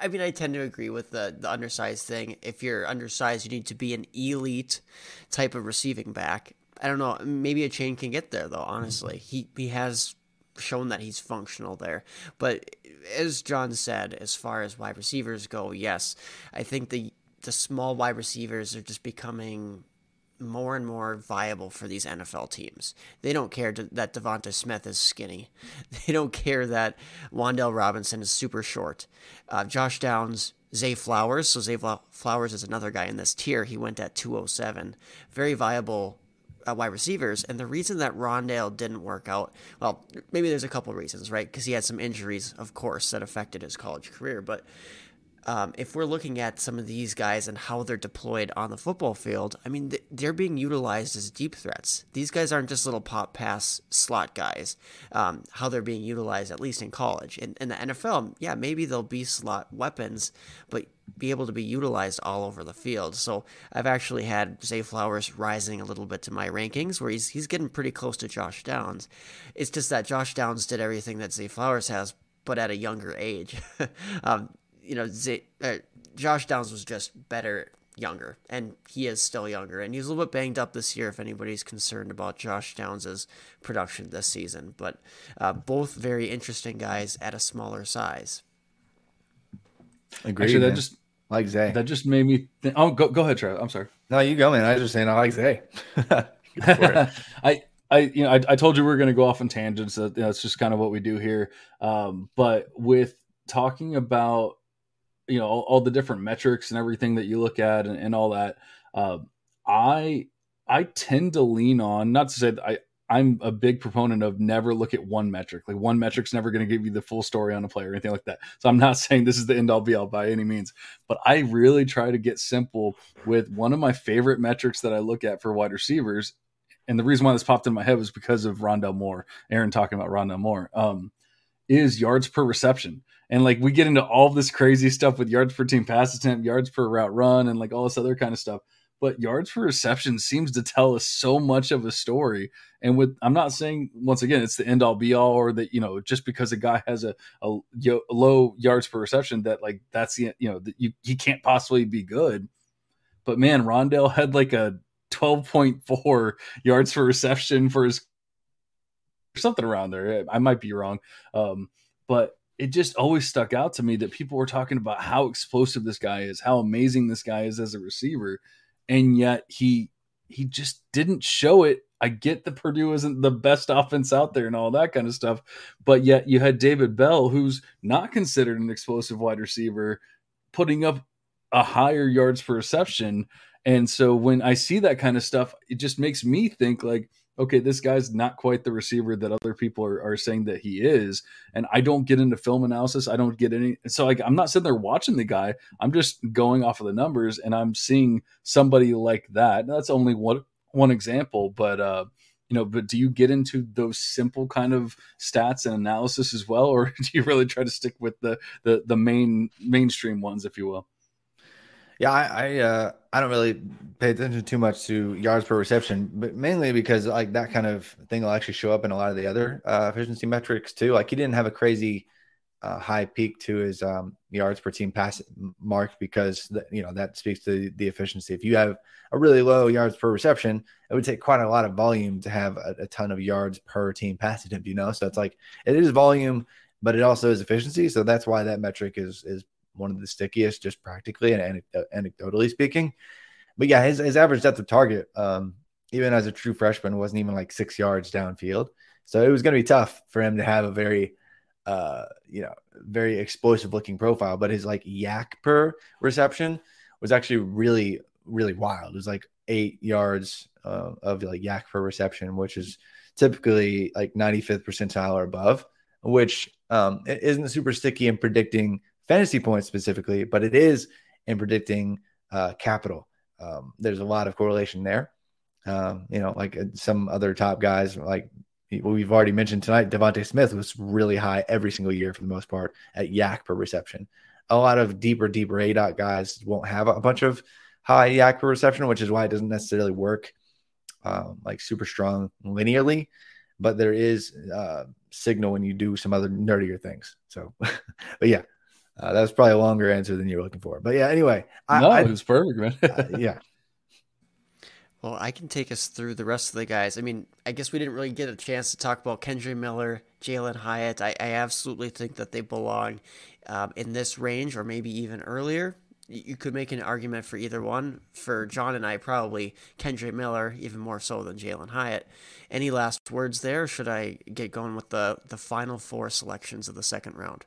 [SPEAKER 4] I mean, I tend to agree with the the undersized thing. If you're undersized, you need to be an elite type of receiving back. I don't know. Maybe Achane can get there though. Honestly, he he has shown that he's functional there. But as John said, as far as wide receivers go, yes, I think the the small wide receivers are just becoming more and more viable for these NFL teams. They don't care that DeVonta Smith is skinny. *laughs* They don't care that Wan'Dale Robinson is super short. Uh, Josh Downs, Zay Flowers. So Zay Flowers is another guy in this tier. He went at 207. Very viable uh, wide receivers. And the reason that Rondale didn't work out, well, maybe there's a couple reasons, right? Because he had some injuries, of course, that affected his college career. But um, if we're looking at some of these guys and how they're deployed on the football field, I mean, they're being utilized as deep threats. These guys aren't just little pop pass slot guys. Um, how they're being utilized, at least in college. In, in the NFL, yeah, maybe they'll be slot weapons, but be able to be utilized all over the field. So I've actually had Zay Flowers rising a little bit to my rankings, where he's he's getting pretty close to Josh Downs. It's just that Josh Downs did everything that Zay Flowers has, but at a younger age. *laughs* um, you know, Zay, uh, Josh Downs was just better younger, and he is still younger, and he's a little bit banged up this year. If anybody's concerned about Josh Downs's production this season, but uh, both very interesting guys at a smaller size.
[SPEAKER 2] Agreed. Actually, that man. just
[SPEAKER 3] like Zay.
[SPEAKER 2] That just made me think. Oh, go go ahead, Trev. I'm sorry.
[SPEAKER 3] No, you go, man. I was just saying I like Zay. *laughs* *laughs*
[SPEAKER 2] I I you know I, I told you we are going to go off on tangents. That's you know, just kind of what we do here. Um, but with talking about you know all, all, the different metrics and everything that you look at and, and all that, uh, I I tend to lean on not to say that I I'm a big proponent of never look at one metric. Like one metric's never going to give you the full story on a player or anything like that. So I'm not *laughs* saying this is the end all be all by any means, but I really try to get simple with one of my favorite metrics that I look at for wide receivers. And the reason why this popped in my head was because of Rondale Moore, Aaron talking about Rondale Moore, um, is yards per reception. And like we get into all this crazy stuff with yards per team pass attempt, yards per route run, and like all this other kind of stuff but yards per reception seems to tell us so much of a story. And with, I'm not saying once again it's the end all be all, or that you know just because a guy has a, a, a low yards per reception that like that's the you know that you he can't possibly be good. But man, Rondale had like a 12.4 yards per reception for his something around there. I might be wrong, um, but it just always stuck out to me that people were talking about how explosive this guy is, how amazing this guy is as a receiver and yet he he just didn't show it. I get that Purdue isn't the best offense out there and all that kind of stuff, but yet you had David Bell, who's not considered an explosive wide receiver, putting up a higher yards per reception. And so when I see that kind of stuff, it just makes me think like, okay, this guy's not quite the receiver that other people are, are saying that he is. And I don't get into film analysis. I don't get any. So like, I'm not sitting there watching the guy. I'm just going off of the numbers and I'm seeing somebody like that. That's only one, one example, but, uh, you know, but do you get into those simple kind of stats and analysis as well, or *laughs* do you really try to stick with the the, the main mainstream ones, if you will?
[SPEAKER 3] Yeah, I I, uh, I don't really pay attention too much to yards per reception, but mainly because like that kind of thing will actually show up in a lot of the other uh, efficiency metrics too. Like he didn't have a crazy uh, high peak to his um, yards per team pass mark because the, you know that speaks to the efficiency. If you have a really low yards per reception, it would take quite a lot of volume to have a, a ton of yards per team pass attempt. You know, so it's like it is volume, but it also is efficiency. So that's why that metric is is one of the stickiest, just practically and anecdotally speaking. But yeah, his, his average depth of target, um, even as a true freshman, wasn't even like six yards downfield. So it was going to be tough for him to have a very, uh, you know, very explosive looking profile. But his like YAC per reception was actually really, really wild. It was like eight yards uh, of like YAC per reception, which is typically like 95th percentile or above, which um, isn't super sticky in predicting fantasy points specifically, but it is in predicting uh, capital. Um, there's a lot of correlation there. Um, you know, like uh, some other top guys, like we've already mentioned tonight, DeVonta Smith was really high every single year for the most part at YAC per reception. A lot of deeper, deeper A dot guys won't have a bunch of high YAC per reception, which is why it doesn't necessarily work um, like super strong linearly. But there is uh, signal when you do some other nerdier things. So, *laughs* but yeah, uh, that was probably a longer answer than you were looking for. But yeah, anyway.
[SPEAKER 2] I, no, I, it was perfect, man.
[SPEAKER 3] uh, yeah. *laughs*
[SPEAKER 4] Well, I can take us through the rest of the guys. I mean, I guess we didn't really get a chance to talk about Kendre Miller, Jalin Hyatt. I, I absolutely think that they belong um, in this range or maybe even earlier. You could make an argument for either one. For John and I, probably Kendre Miller, even more so than Jalin Hyatt. Any last words there? should I get going with the, the final four selections of the second round?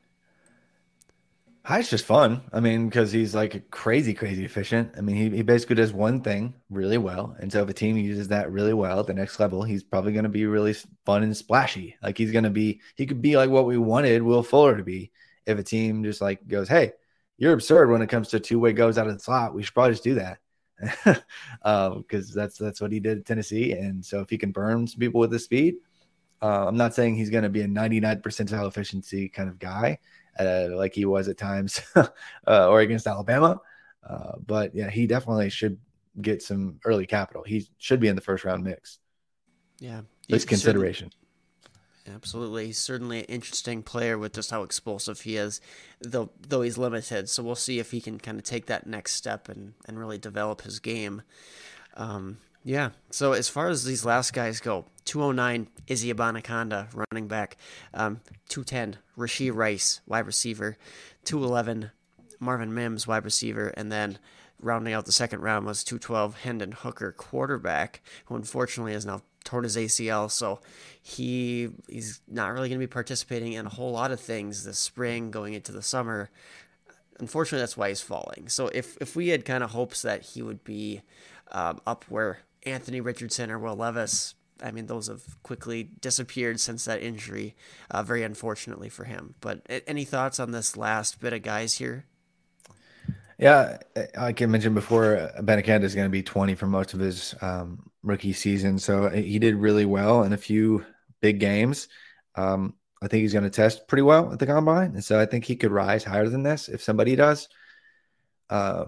[SPEAKER 3] It's just fun. I mean, because he's like crazy, crazy efficient. I mean, he, he basically does one thing really well. And so if a team uses that really well at the next level, he's probably going to be really fun and splashy. Like he's going to be, he could be like what we wanted Will Fuller to be. If a team just like goes, hey, you're absurd when it comes to two way goes out of the slot. We should probably just do that. because *laughs* um, that's that's what he did at Tennessee. And so if he can burn some people with his speed, uh, I'm not saying he's going to be a 99 percentile efficiency kind of guy, uh, like he was at times, *laughs* uh, or against Alabama. Uh, but yeah, he definitely should get some early capital. He should be in the first round mix.
[SPEAKER 4] Yeah,
[SPEAKER 3] at least consideration.
[SPEAKER 4] Absolutely, he's certainly an interesting player with just how explosive he is, though though he's limited. So we'll see if he can kind of take that next step and and really develop his game. Um, yeah. So as far as these last guys go, 209 Izzy Abanikanda, running back. Um, 210 Rashee Rice, wide receiver. 211 Marvin Mims, wide receiver, and then rounding out the second round was 212 Hendon Hooker, quarterback, who unfortunately has now torn his ACL, so he he's not really going to be participating in a whole lot of things this spring going into the summer. Unfortunately, that's why he's falling. So if if we had kind of hopes that he would be um, up where Anthony Richardson or Will Levis I mean, those have quickly disappeared since that injury, uh, very unfortunately for him. But any thoughts on this last bit of guys here?
[SPEAKER 3] Yeah, like I mentioned before, Abanikanda is going to be 20 for most of his um, rookie season. So he did really well in a few big games. Um, I think he's going to test pretty well at the combine. And so I think he could rise higher than this if somebody does. Uh,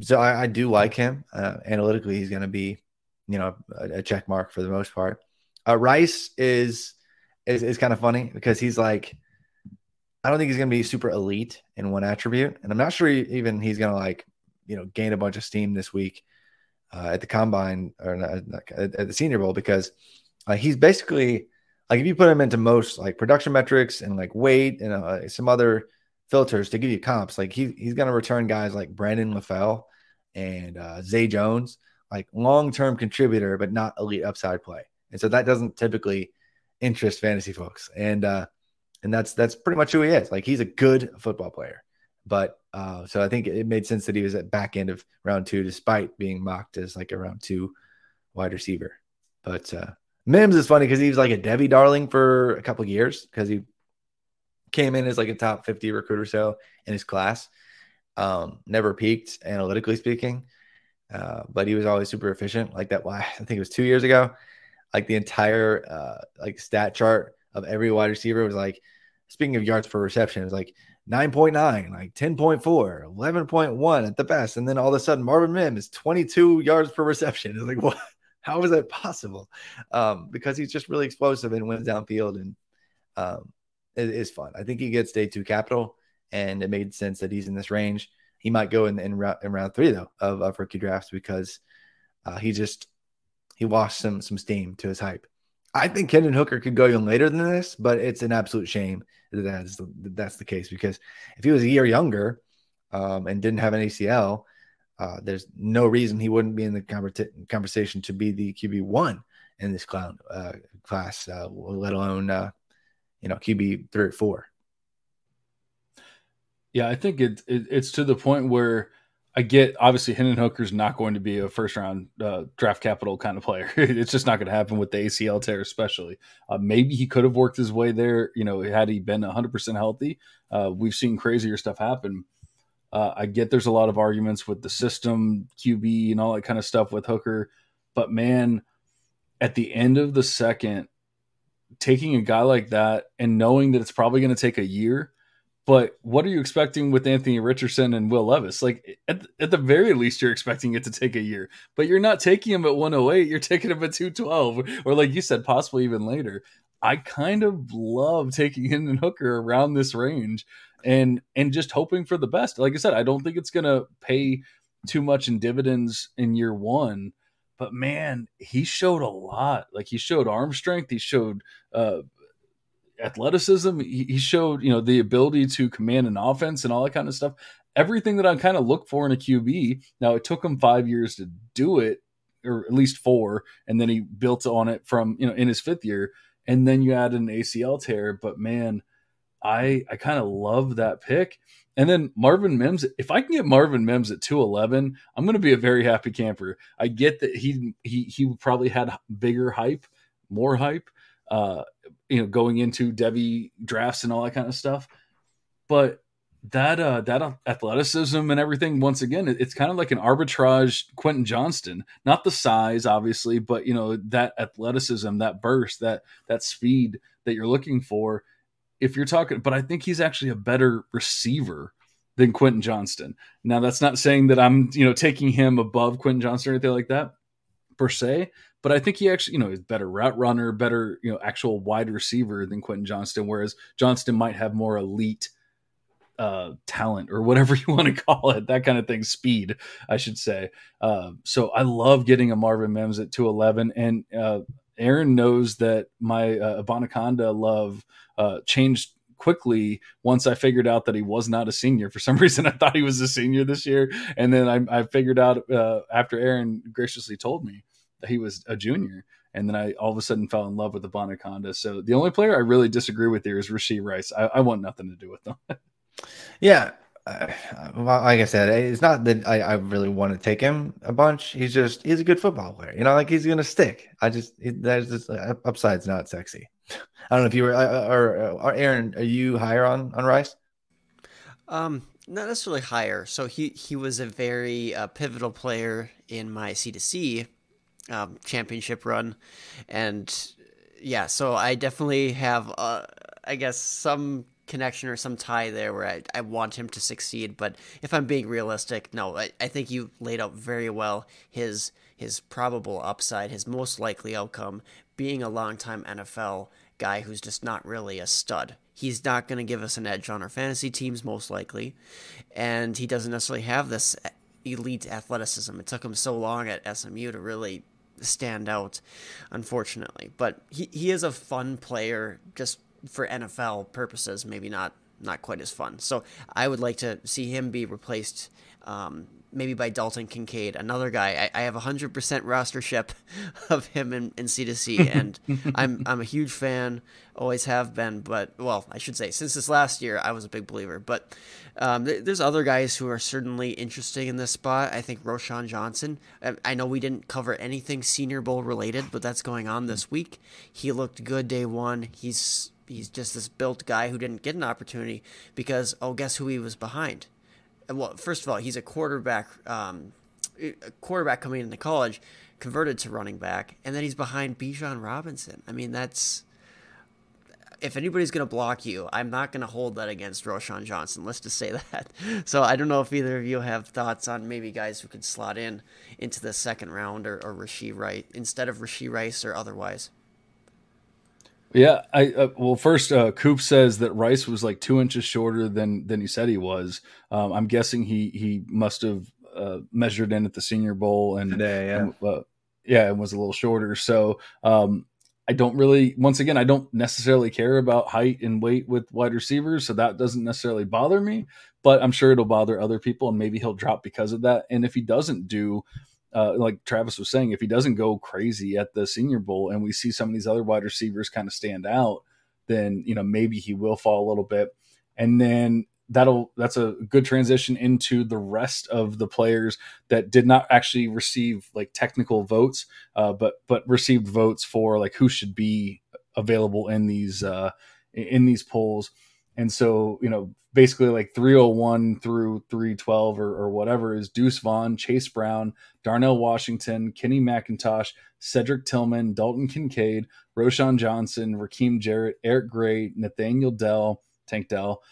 [SPEAKER 3] so I, I, do like him. Uh, analytically, he's going to be, you know, a, a, check mark for the most part. Uh, Rice is, is is kind of funny because he's like, I don't think he's going to be super elite in one attribute, and I'm not sure even he's going to like, you know, gain a bunch of steam this week uh, at the combine or not, at, at, the Senior Bowl because uh, he's basically like if you put him into most like production metrics and like weight and uh, some other filters to give you comps. Like he he's going to return guys like Brandon LaFell and uh, Zay Jones, like long term contributor, but not elite upside play. And so that doesn't typically interest fantasy folks. And uh, and that's that's pretty much who he is. Like he's a good football player. But uh, so I think it made sense that he was at back end of round two, despite being mocked as like a round two wide receiver. But uh, Mims is funny because he was like a Devy darling for a couple years because he came in as like a top 50 recruiter so in his class. Um, never peaked analytically speaking, uh, but he was always super efficient. Like that, Why *laughs* I think it was two years ago. Like the entire uh, like stat chart of every wide receiver was like, speaking of yards per reception, it was like 9.9, like 10.4, 11.1 at the best. And then all of a sudden, Marvin Mims is 22 yards per reception. It's like, *laughs* what? How is that possible? Um, because he's just really explosive and wins downfield. And um, it is fun. I think he gets day two capital, and it made sense that he's in this range. He might go in in, round, in round three though of, of rookie drafts because uh, he just he lost some some steam to his hype. I think Hendon Hooker could go even later than this, but it's an absolute shame that that's the, that's the case because if he was a year younger um, and didn't have an ACL, uh, there's no reason he wouldn't be in the conversation to be the QB one in this clown uh, class, uh, let alone uh, you know, QB three or four.
[SPEAKER 2] Yeah, I think it, it, it's to the point where I get obviously Hendon Hooker's not going to be a first round uh, draft capital kind of player. *laughs* it's just not going to happen with the ACL tear, especially. Uh, maybe he could have worked his way there, you know, had he been 100% healthy. Uh, we've seen crazier stuff happen. Uh, I get there's a lot of arguments with the system, QB, and all that kind of stuff with Hooker. But man, at the end of the second, taking a guy like that and knowing that it's probably going to take a year. But what are you expecting with Anthony Richardson and Will Levis? Like at, at the very least, you're expecting it to take a year, but you're not taking him at 108. You're taking him at 212, or like you said, possibly even later. I kind of love taking Hendon Hooker around this range and and just hoping for the best. Like I said, I don't think it's to pay too much in dividends in year one but man, he showed a lot. Like he showed arm strength, he showed uh, athleticism, he, he showed you know the ability to command an offense and all that kind of stuff. Everything that I kind of look for in a QB. Now it took him five years to do it, or at least four, and then he built on it from you know in his fifth year, and then you add an ACL tear. But man, I I kind of love that pick. And then Marvin Mims, if I can get Marvin Mims at 211, I'm going to be a very happy camper. I get that he he he probably had bigger hype, more hype, uh, you know, going into Devy drafts and all that kind of stuff. But that uh that athleticism and everything once again it's kind of like an arbitrage quentin johnston not the size obviously but you know that athleticism that burst that that speed that you're looking for if you're talking, but I think he's actually a better receiver than Quentin Johnston. Now, that's not saying that I'm, you know, taking him above Quentin Johnston or anything like that per se, but I think he actually, you know, is better route runner, better, you know, actual wide receiver than Quentin Johnston, whereas Johnston might have more elite uh talent or whatever *laughs* you want to call it that kind of thing speed i should say uh, so i love getting a marvin mims at 211 and uh Aaron knows that my uh, Abanikanda love uh, changed quickly once I figured out that he was not a senior. For some *laughs* reason, I thought he was a senior this year, and then I, I figured out uh, after Aaron graciously told me he was a junior, and then I all of a sudden fell in love with Abanikanda. So the only player I really disagree with here is Rashee Rice. I, I want nothing to do with them. *laughs*
[SPEAKER 3] yeah, uh, well, like I said, it's not that I, I, really want to take him a bunch. He's just he's a good football player. You know, like he's gonna stick. I just that's just uh, upside's not sexy. *laughs* I don't know if you were uh, or, or Aaron, are you higher on on Rice?
[SPEAKER 4] Um, not necessarily higher. So he he was a very uh, pivotal player in my C2C um, championship run, and yeah, so I definitely have uh, I guess some connection or some tie there where I, I want him to succeed. But if I'm being realistic, no, I, I think you laid out very well his his probable upside, his most likely outcome being a longtime NFL guy who's just not really a stud. He's not going to give us an edge on our fantasy teams, most likely. And he doesn't necessarily have this elite athleticism. It took him so long at SMU to really stand out, unfortunately. But he, he is a fun player just for NFL purposes, maybe not not quite as fun. So I would like to see him be replaced um, maybe by Dalton Kincaid, another guy. I, I have 100% rostership *laughs* of him in, in C2C, and *laughs* I'm, I'm a huge fan, always have been, but, well, I should say, since this last year, I was a big believer. But um, th- there's other guys who are certainly interesting in this spot. I think Roschon Johnson, I, I know we didn't cover anything Senior Bowl related, but that's going on this week. He looked good day one. He's he's just this built guy who didn't get an opportunity because oh guess who he was behind well, first of all, he's a quarterback, um, a quarterback coming into college, converted to running back, and then he's behind Bijan Robinson. I mean, that's if anybody's going to block you, I'm not going to hold that against Roschon Johnson. Let's just say *laughs* that. So I don't know if either of you have thoughts on maybe guys who could slot in into the second round or, or Rashee Rice instead of Rashee Rice or otherwise.
[SPEAKER 2] Yeah, I uh, well first, uh, Coop says that Rice was like two inches shorter than than he said he was. Um, I'm guessing he he must have uh, measured in at the Senior Bowl and
[SPEAKER 3] today, yeah,
[SPEAKER 2] and, uh, yeah, and was a little shorter. So um, I don't really, once again, I don't necessarily care about height and weight with wide receivers, so that doesn't necessarily bother me. But I'm sure it'll bother other people, and maybe he'll drop because of that. And if he doesn't do uh, like Travis was saying, if he doesn't go crazy at the Senior Bowl and we see some of these other wide receivers kind of stand out, then you know maybe he will fall a little bit, and then that'll that's a good transition into the rest of the players that did not actually receive like technical votes, uh, but but received votes for like who should be available in these uh, in these polls. And so, you know, basically like 301 through 312 or, or whatever is Deuce Vaughn, Chase Brown, Darnell Washington, Kenny McIntosh, Cedric Tillman, Dalton Kincaid, Roschon Johnson, Rakim Jarrett, Eric Gray, Nathaniel Dell, Tank Dell,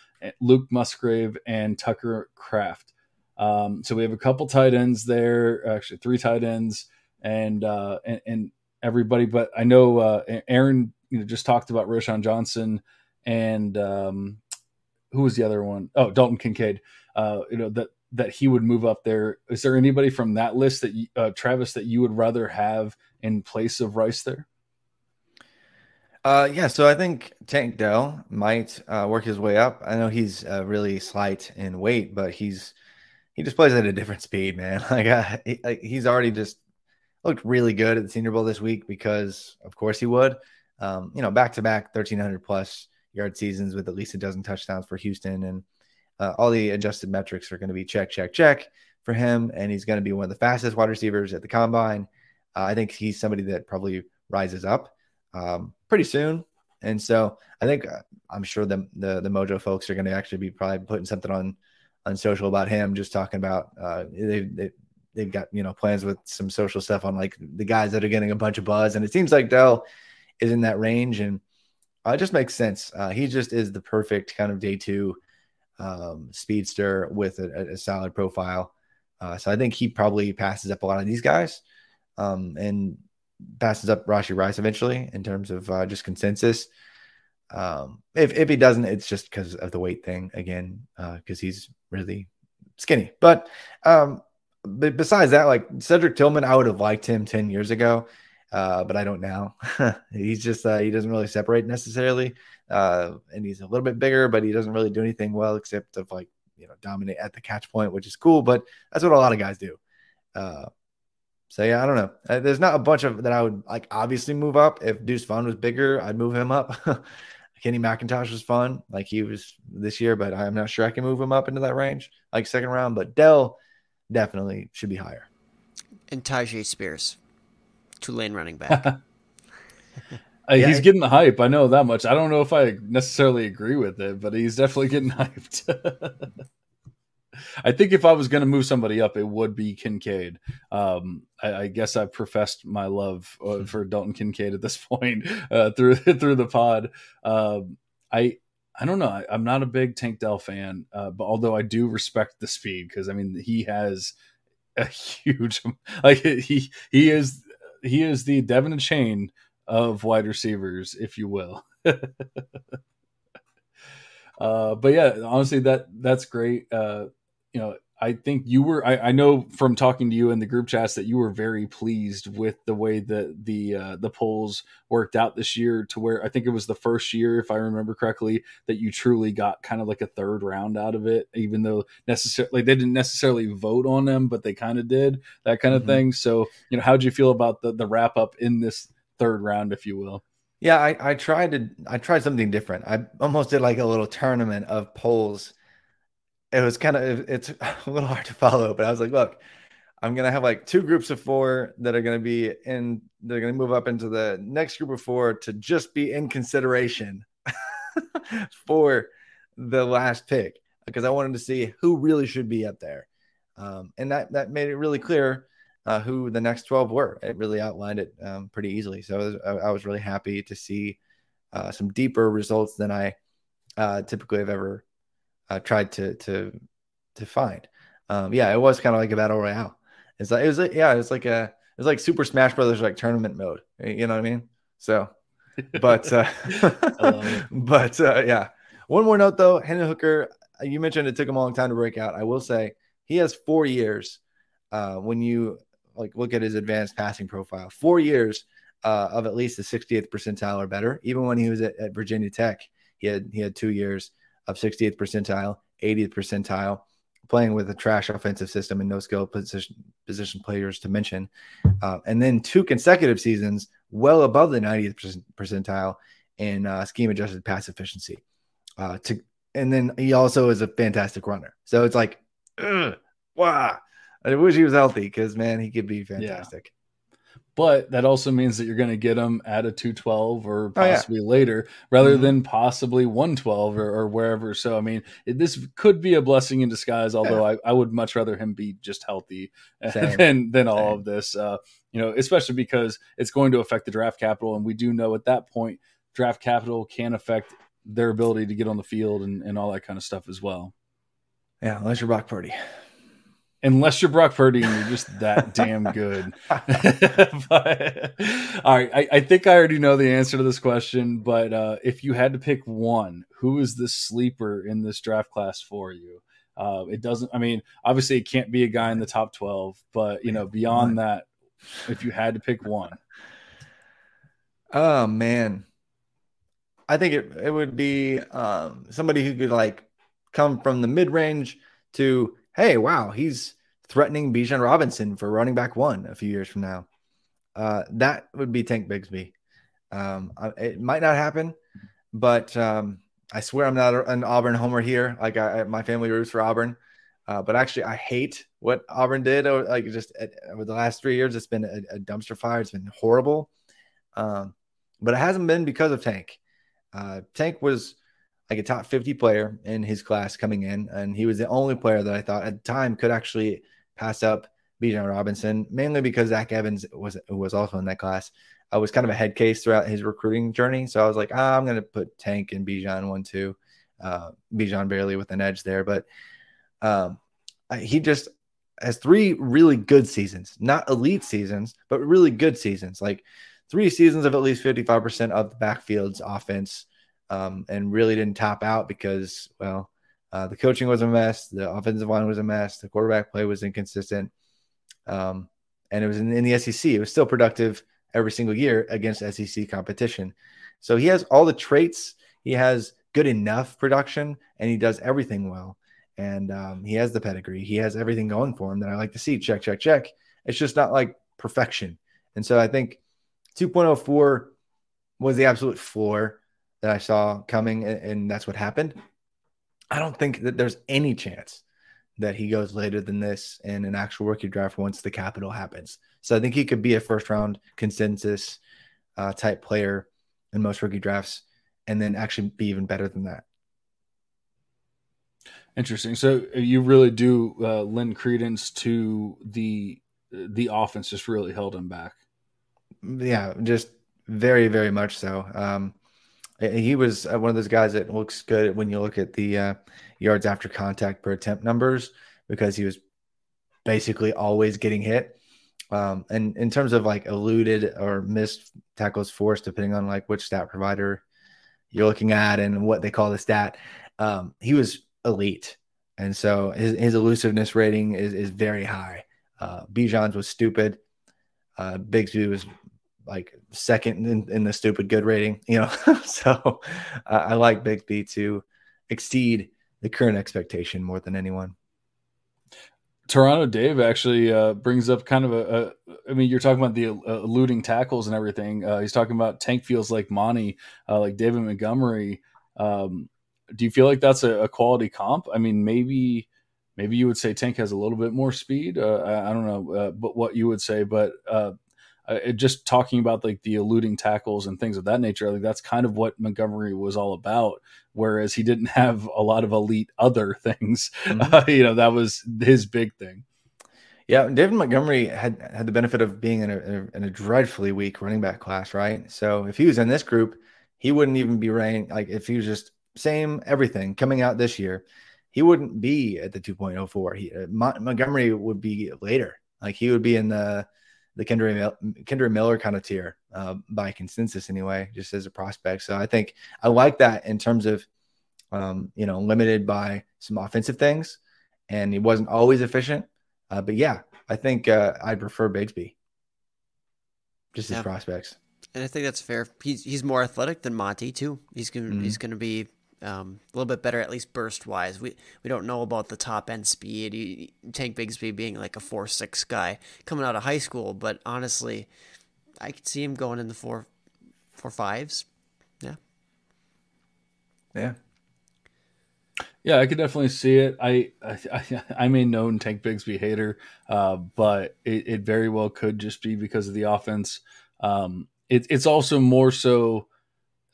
[SPEAKER 2] Luke Musgrave, and Tucker Kraft. Um, so we have a couple tight ends there, actually three tight ends, and uh, and, and everybody. But I know uh, Aaron, you know, just talked about Roschon Johnson and um, who was the other one? Oh, Dalton Kincaid. Uh, you know that that he would move up there. Is there anybody from that list that you, uh, Travis that you would rather have in place of Rice there?
[SPEAKER 3] Uh, yeah, so I think Tank Dell might uh, work his way up. I know he's uh, really slight in weight, but he's he just plays at a different speed, man. *laughs* Like, uh, he, like he's already just looked really good at the Senior Bowl this week because, of course, he would. Um, you know, back to back, thirteen hundred plus yard seasons with at least a dozen touchdowns for Houston. And uh, all the adjusted metrics are going to be check, check, check for him. And he's going to be one of the fastest wide receivers at the combine. Uh, I think he's somebody that probably rises up um, pretty soon. And so I think uh, I'm sure the, the, the Mojo folks are going to actually be probably putting something on on social about him, just talking about uh, they, they they've got you know plans with some social stuff on like the guys that are getting a bunch of buzz, and it seems like Dell is in that range. And uh, it just makes sense. Uh, he just is the perfect kind of day two um, speedster with a, a solid profile. Uh, so I think he probably passes up a lot of these guys um, and passes up Rashee Rice eventually in terms of uh, just consensus. Um, if, if he doesn't, it's just because of the weight thing again, because uh, he's really skinny. But, um, but besides that, like Cedric Tillman, I would have liked him 10 years ago uh, but I don't now. *laughs* he's just uh, he doesn't really separate necessarily, uh, and he's a little bit bigger, but he doesn't really do anything well except of like you know dominate at the catch point, which is cool. But that's what a lot of guys do. Uh, so yeah, I don't know. Uh, there's not a bunch of that I would like obviously move up. If Deuce Vaughn was bigger, I'd move him up. *laughs* Kenny McIntosh was fun, like he was this year, but I'm not sure I can move him up into that range, like second round. But Dell definitely should be higher.
[SPEAKER 4] And Tyjae Spears, Tulane running back. *laughs*
[SPEAKER 2] uh, yeah, he's getting the hype. I know that much. I don't know if I necessarily agree with it, but he's definitely getting *laughs* hyped. I think if I was going to move somebody up, it would be Kincaid. Um, I, I, guess I've professed my love uh, for Dalton Kincaid at this *laughs* point uh, through through the pod. Um, I I don't know. I, am not a big Tank Dell fan, uh, but although I do respect the speed because I mean he has a huge like he he is he is the De'Von Achane of wide receivers, if you will. *laughs* uh, but yeah, honestly, that that's great. Uh, you know, I think you were. I, I, know from talking to you in the group chats that you were very pleased with the way that the uh, the polls worked out this year. To where I think it was the first year, if I remember correctly, that you truly got kind of like a third round out of it, even though necessarily they didn't necessarily vote on them, but they kind of did that kind of mm-hmm. thing. So, you know, how did you feel about the the wrap up in this third round, if you will?
[SPEAKER 3] Yeah, I, I tried to. I tried something different. I almost did like a little tournament of polls it was kind of it's *laughs* a little hard to follow, but I was like, look, I'm gonna have like two groups of four that are gonna be in they're gonna move up into the next group of four to just be in consideration *laughs* for the last pick because I wanted to see who really should be up there. Um, and that that made it really clear uh, who the next 12 were. It really outlined it um, pretty easily. So I was, I, was, really happy to see uh, some deeper results than I uh, typically have ever uh, tried to to to find. Um, yeah, it was kind of like a battle royale. It's like it was like, yeah, it's like a it was like Super Smash Brothers like tournament mode. You know what I mean? So, but uh, *laughs* *laughs* but uh, yeah. One more note though, Hendon Hooker. You mentioned it took him a long time to break out. I will say he has four years. Uh, when you like look at his advanced passing profile, four years uh, of at least the 68th percentile or better. Even when he was at, at Virginia Tech, he had he had two years of 68th percentile, 80th percentile, playing with a trash offensive system and no skill position position players to mention, uh, and then two consecutive seasons well above the 90th percentile in uh, scheme adjusted pass efficiency. Uh, to and then he also is a fantastic runner. So it's like, ugh, wow. I wish he was healthy because man, he could be fantastic
[SPEAKER 2] but that also means that you're going to get them at a 212 or possibly oh, yeah. later rather mm-hmm. than possibly 112 or, or wherever so i mean it, this could be a blessing in disguise although yeah. I, I, would much rather him be just healthy *laughs* Same. than than all of this uh, you know especially because it's going to affect the draft capital and we do know at that point draft capital can affect their ability to get on the field and, and all that kind of stuff as well
[SPEAKER 3] yeah unless you're Brock Purdy
[SPEAKER 2] unless you're Brock Purdy and you're just that *laughs* damn good. *laughs* but, all right, I, I, think I already know the answer to this question, but uh, if you had to pick one, who is the sleeper in this draft class for you? Uh, it doesn't. I mean, obviously, it can't be a guy in the top twelve, but you know, beyond that, if you had to pick one,
[SPEAKER 3] oh man, I think it it would be um, somebody who could like come from the mid range to hey, wow, he's threatening Bijan Robinson for running back one a few years from now. Uh, that would be Tank Bigsby. Um, it might not happen, but um, I swear I'm not an Auburn homer here. Like I, my family roots for Auburn, uh, but actually I hate what Auburn did. Like just over the last three years, it's been a, a dumpster fire. It's been horrible, um, but it hasn't been because of Tank. Uh, Tank was like a top 50 player in his class coming in. And he was the only player that I thought at the time could actually pass up Bijan Robinson, mainly because Zach Evans was was also in that class. I was kind of a head case throughout his recruiting journey. So I was like, ah, I'm going to put Tank and Bijan one, two. Uh, Bijan barely with an edge there. But um, he just has three really good seasons, not elite seasons, but really good seasons. Like three seasons of at least 55% of the backfield's offense um, and really didn't top out because, well, uh, the coaching was a mess, the offensive line was a mess, the quarterback play was inconsistent, um, and it was in, in the SEC. It was still productive every single year against SEC competition. So he has all the traits. He has good enough production, and he does everything well. And um, he has the pedigree. He has everything going for him that I like to see. Check, check, check. It's just not like perfection. And so I think 2.04 was the absolute floor. That I saw coming, and, and that's what happened. I don't think that there's any chance that he goes later than this in an actual rookie draft once the capital happens. So I think he could be a first round consensus uh, type player in most rookie drafts, and then actually be even better than that.
[SPEAKER 2] Interesting. So uh, you really do uh, lend credence to the the offense just really held him back.
[SPEAKER 3] Yeah, just very very much so. Um, he was uh, one of those guys that looks good when you look at the uh, yards after contact per attempt numbers because he was basically always getting hit. Um, and in terms of like eluded or missed tackles forced, depending on like which stat provider you're looking at and what they call the stat, um, he was elite. And so his, his elusiveness rating is, is very high. Uh, Bijan's was stupid. Uh, Bigsby was like second in, in, the stupid good rating, you know. *laughs* so uh, I like Bigsby to exceed the current expectation more than anyone.
[SPEAKER 2] Toronto Dave actually uh, brings up kind of a, a. I mean, you're talking about the uh, eluding tackles and everything. Uh, he's talking about Tank feels like Monty, uh, like David Montgomery. Um, do you feel like that's a, a, quality comp? I mean, maybe maybe you would say Tank has a little bit more speed. Uh, I, I, don't know, uh, but what you would say, but uh, just talking about like the eluding tackles and things of that nature, like that's kind of what Montgomery was all about. Whereas he didn't *laughs* have a lot of elite other *laughs* things, mm-hmm. uh, you know, that was his big thing.
[SPEAKER 3] Yeah, David Montgomery had had the benefit of being in a, in a dreadfully weak running back class, right? So if he was in this group, he wouldn't even be ranked. Like if he was just same everything coming out this year, he wouldn't be at the 2.04. He uh, Montgomery would be later. Like he would be in the the Kendre, Kendre Miller kind of tier uh, by consensus anyway, just as a prospect. So I think I like that in terms of, um, you know, limited by some offensive things, and he wasn't always efficient. Uh, but yeah, I think uh, I'd prefer Bigsby, just his yeah. prospects.
[SPEAKER 4] And I think that's fair. He's he's more athletic than Monty too. He's gonna mm-hmm. he's gonna be um, a little bit better, at least burst wise. We we don't know about the top end speed. He, Tank Bigsby being like a four six guy coming out of high school, but honestly, I could see him going in the four four fives. Yeah.
[SPEAKER 3] Yeah.
[SPEAKER 2] Yeah, I could definitely see it. I I, *laughs* I'm a known Tank Bigsby hater, uh, but it, it, very well could just be because of the offense. Um, it, it's also more so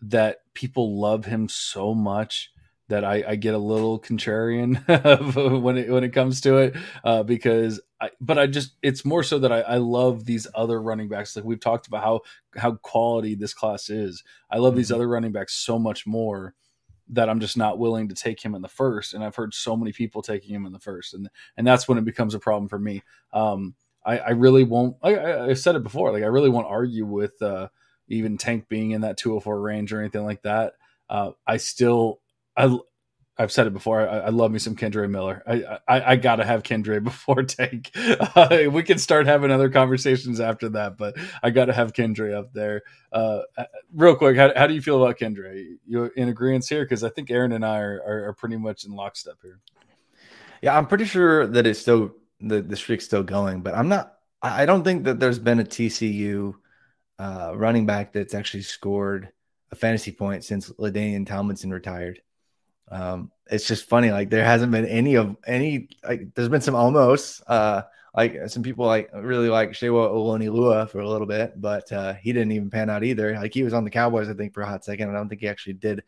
[SPEAKER 2] that people love him so much that I, I get a little contrarian *laughs* when it when it comes to it uh, because I but I just it's more so that I, I love these other running backs. Like we've talked about how how quality this class is. I love mm-hmm. these other running backs so much more that I'm just not willing to take him in the first and I've heard so many people taking him in the first and and that's when it becomes a problem for me. Um, I, I really won't I, I, said it before like I really won't argue with uh, even Tank being in that 204 range or anything like that. Uh, I still, I, I've said it before. I, I love me some Kendre Miller. I, I, I gotta have Kendre *laughs* before Tank. Uh, *laughs* we can start having other conversations after that, but I gotta have Kendre up there. Uh, real quick, how, how do you feel about Kendre? You in agreement here? Because I think Aaron and I are, are, are pretty much in lockstep here.
[SPEAKER 3] Yeah, I'm pretty sure that it's still the the streak's still going, but I'm not. I don't think that there's been a TCU uh, running back that's actually scored a fantasy point since LaDainian Tomlinson retired. Um, it's just funny, like there hasn't been any of any. Like there's been some almost. Uh, like some people like really like Sewo Olonilua for a little bit, but uh, he didn't even pan out either. Like he was on the Cowboys, I think, for a hot second. I don't think he actually did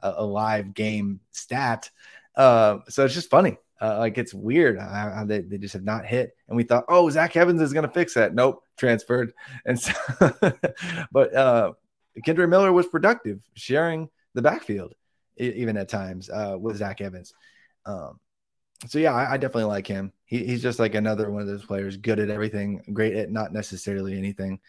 [SPEAKER 3] a, a live game stat. Uh, so it's just funny. Uh, like it's weird how, they, they just have not hit. And we thought, oh, Zach Evans is going to fix that. Nope, transferred. And so, *laughs* but uh, Kendre Miller was productive, sharing the backfield even at times uh, with Zach Evans. Um, so yeah, I, I, definitely like him. He, he's just like another one of those players, good at everything, great at not necessarily anything,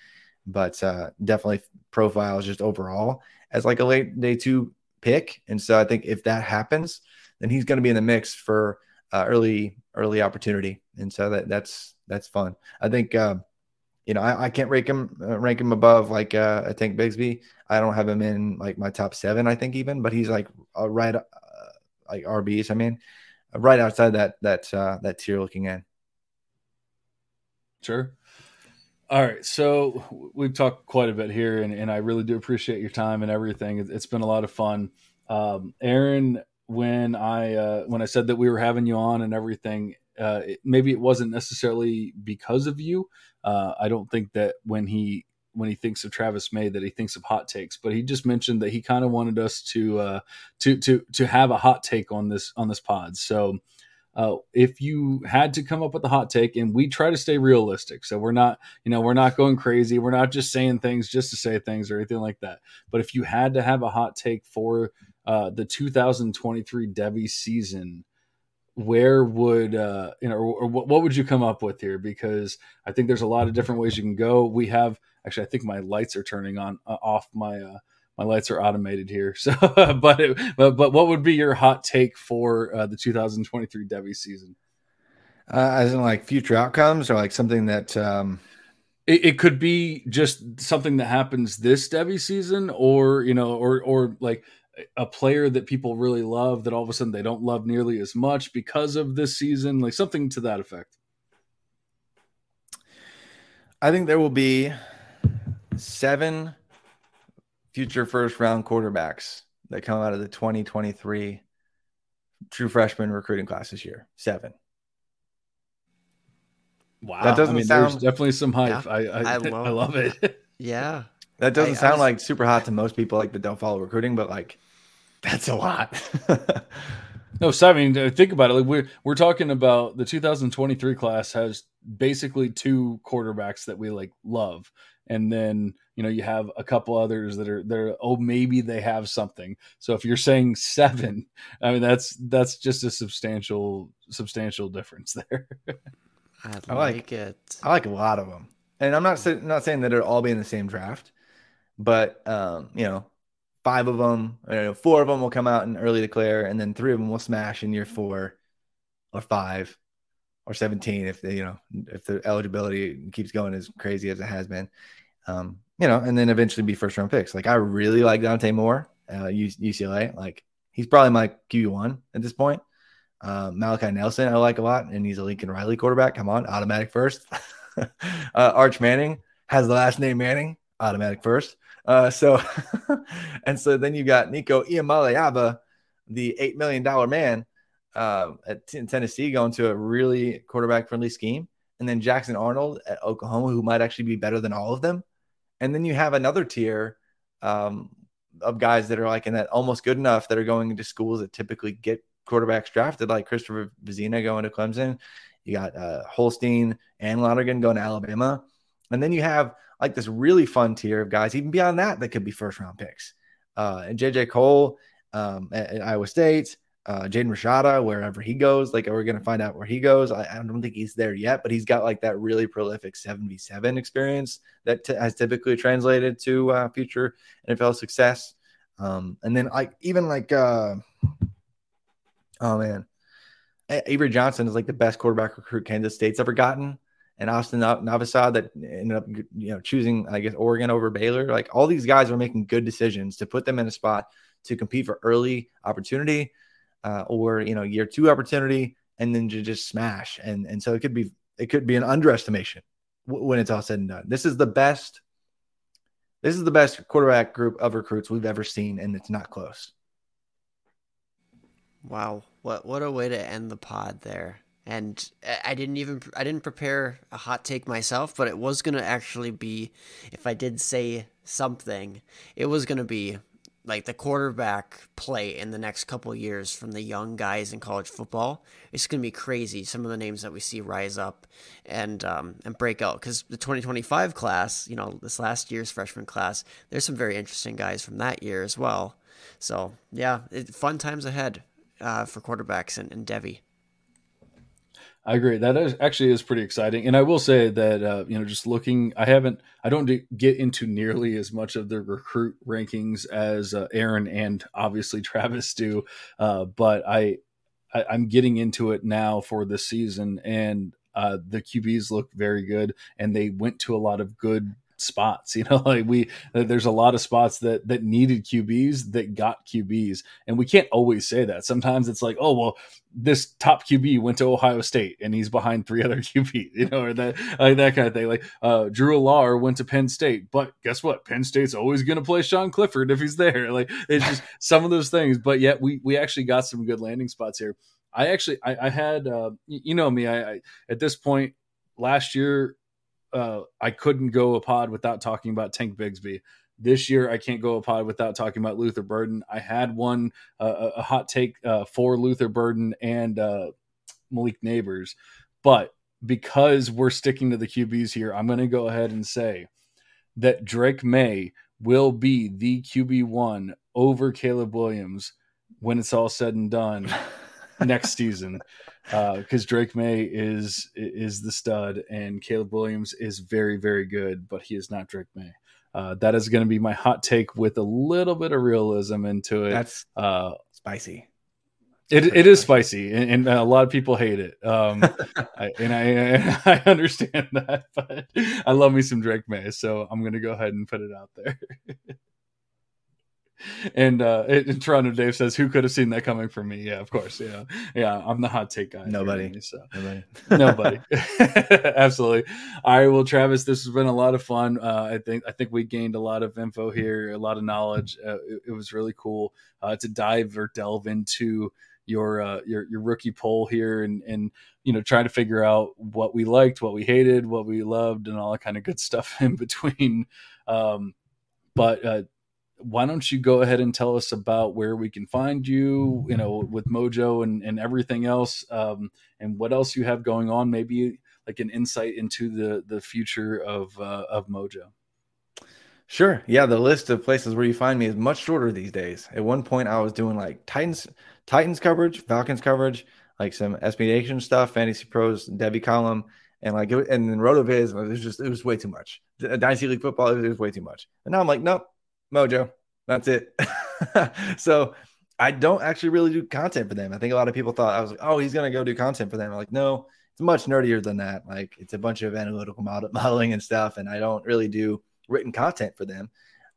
[SPEAKER 3] but uh, definitely profiles just overall as like a late day two pick. And so I think if that happens, then he's going to be in the mix for uh, early early opportunity, and so that that's that's fun. I think uh, you know I, I, can't rank him uh, rank him above like uh, I think Bigsby. I don't have him in like my top seven. I think even, but he's like uh, right uh, like RBs. I mean, right outside that that uh, that tier looking in.
[SPEAKER 2] Sure. All right, so we've talked quite a bit here, and, and I really do appreciate your time and everything. It's been a lot of fun. Um, Aaron, when I uh, when I said that we were having you on and everything, uh, maybe it wasn't necessarily because of you. Uh, I don't think that when he when he thinks of Travis May that he thinks of hot takes, but he just mentioned that he kind of wanted us to uh, to to to have a hot take on this on this pod. So uh, if you had to come up with a hot take, and we try to stay realistic, so we're not you know we're not going crazy, we're not just saying things just to say things or anything like that. But if you had to have a hot take for uh, the 2023 Devy season where would uh, you know, or, or what, what would you come up with here? Because I think there's a lot of different ways you can go. We have actually, I think my lights are turning on uh, off. My uh, my lights are automated here. *laughs* So, but, it, but but what would be your hot take for uh, the 2023 Devy season?
[SPEAKER 3] Uh, as in like future outcomes, or like something that um...
[SPEAKER 2] it, it, could be just something that happens this Devy season, or you know, or or like a player that people really love that all of a sudden they don't love nearly as much because of this season, like something to that effect.
[SPEAKER 3] I think there will be seven future first round quarterbacks that come out of the 2023 true freshman recruiting class this year. Seven.
[SPEAKER 2] Wow. That doesn't I mean, sound there's definitely some hype. Yeah, I, I, I, *laughs* love, I love it.
[SPEAKER 4] yeah.
[SPEAKER 3] That doesn't sound was, like super hot to most people like that don't follow recruiting, but like that's a lot. *laughs*
[SPEAKER 2] no, so I mean, think about it. Like we're we're talking about the 2023 class has basically two quarterbacks that we like love, and then you know you have a couple others that are there. Oh, maybe they have something. So if you're saying seven, *laughs* I mean that's that's just a substantial substantial difference there.
[SPEAKER 4] I like, I like it.
[SPEAKER 3] I like a lot of them, and I'm not not saying that it'll all be in the same draft, but um, you know five of them, know, four of them will come out and early declare, and then three of them will smash in year four or five or 17 if they, you know, if the eligibility keeps going as crazy as it has been. Um, you know, and then eventually be first round picks. Like I really like Dante Moore, uh, UCLA. Like he's probably my QB one at this point. Um, Malachi Nelson, I like a lot, and he's a Lincoln Riley quarterback. Come on, automatic first. *laughs* uh, Arch Manning has the last name Manning, automatic first. Uh, so, *laughs* and so then you got Nico Iamaleava, the $8 million man uh, at t- Tennessee, going to a really quarterback friendly scheme. And then Jackson Arnold at Oklahoma, who might actually be better than all of them. And then you have another tier um, of guys that are like in that almost good enough that are going into schools that typically get quarterbacks drafted, like Christopher Vizzina going to Clemson. You got uh, Holstein and Lonergan going to Alabama. And then you have like this really fun tier of guys, even beyond that, that could be first round picks. Uh, and JJ Kohl um, at, at, Iowa State, uh, Jaden Rashada, wherever he goes, like we're going to find out where he goes. I, I, don't think he's there yet, but he's got like that really prolific 77 experience that t- has typically translated to uh, future NFL success. Um, and then like even like, uh, oh man, Avery Johnson is like the best quarterback recruit Kansas State's ever gotten and Austin Novosad that ended up, you know, choosing, I guess, Oregon over Baylor. Like all these guys are making good decisions to put them in a spot to compete for early opportunity uh, or, you know, year two opportunity and then to just smash. And, and so it could be, it could be an underestimation when it's all said and done. This is the best, this is the best quarterback group of recruits we've ever seen. And it's not close.
[SPEAKER 4] Wow. What, what a way to end the pod there and I didn't even I didn't prepare a hot take myself, but it was gonna actually be if I did say something, it was gonna be like the quarterback play in the next couple years from the young guys in college football. It's gonna be crazy. Some of the names that we see rise up and um, and break out because the 2025 class, you know, this last year's freshman class, there's some very interesting guys from that year as well. So yeah, it, fun times ahead uh, for quarterbacks and, and Devy.
[SPEAKER 2] I agree. That is, actually is pretty exciting, and I will say that uh, you know, just looking, I haven't, I don't get into nearly as much of the recruit rankings as uh, Aaron and obviously *laughs* Travis do, uh, but I, I, am getting into it now for this season, and uh, the QBs look very good, and they went to a lot of good spots. *laughs* You know, like we there's a lot of spots that that needed QBs that got QBs, and we can't always say that. Sometimes it's like, oh well, this top QB went to Ohio State and he's behind three *laughs* other QBs, you know, or that like that kind of thing. Like uh, Drew Allar went to Penn State, but guess what? Penn State's always going to play Sean Clifford if he's there. *laughs* Like it's just some of those things. But yet we we actually got some good landing spots here. I actually I, I had uh, you know me I, I at this point last year uh, I couldn't go a pod without talking about Tank Bigsby. This year, I can't go a pod without talking about Luther Burden. I had one uh, a hot take uh, for Luther Burden and uh, Malik Nabers, but because we're sticking to the QBs here, I'm going to go ahead and say that Drake Maye will be the QB one over Caleb Williams when it's all said and done *laughs* next season because uh, Drake Maye is is the stud and Caleb Williams is very very good, but he is not Drake Maye. Uh, that is going to be my hot take with a little bit of realism into it.
[SPEAKER 3] That's uh, spicy.
[SPEAKER 2] It, it is spicy, and, and, a lot of people hate it. Um, *laughs* I, and I *laughs* I understand that, but I love me some Drake Maye, so I'm going to go ahead and put it out there. *laughs* and uh in Toronto Dave says, Who could have seen that coming from me? Yeah, of course. Yeah. Yeah. I'm the hot take guy.
[SPEAKER 3] Nobody.
[SPEAKER 2] So.
[SPEAKER 3] Nobody. *laughs*
[SPEAKER 2] Nobody. *laughs* Absolutely. All right. Well, Travis, this has been a lot of fun. Uh, I think I think we gained a lot of info here, a lot of knowledge. Uh, it, it, was really cool uh, to dive or delve into your uh, your your rookie poll here and and you know try to figure out what we liked, what we hated, what we loved, and all that kind of good stuff *laughs* in between. Um, but uh, why don't you go ahead and tell us about where we can find you, you know, with Mojo and, and everything else, um, and what else you have going on, maybe like an insight into the, the future of, uh, of Mojo.
[SPEAKER 3] Sure. Yeah. The list of places where you find me is much shorter these days. At one point I was doing like Titans, Titans coverage, Falcons coverage, like some SB Nation stuff, Fantasy Pros, Devy column, and like, it, and then Rotoviz, it was just, it was way too much. Dynasty League football, it was way too much. And now I'm like, nope, Mojo. That's it. *laughs* so I don't actually really do content for them. I think a lot of people thought I was like, oh, he's gonna go do content for them. I'm like, no, it's much nerdier than that. Like it's a bunch of analytical model- *laughs* modeling and stuff, and I don't really do written content for them.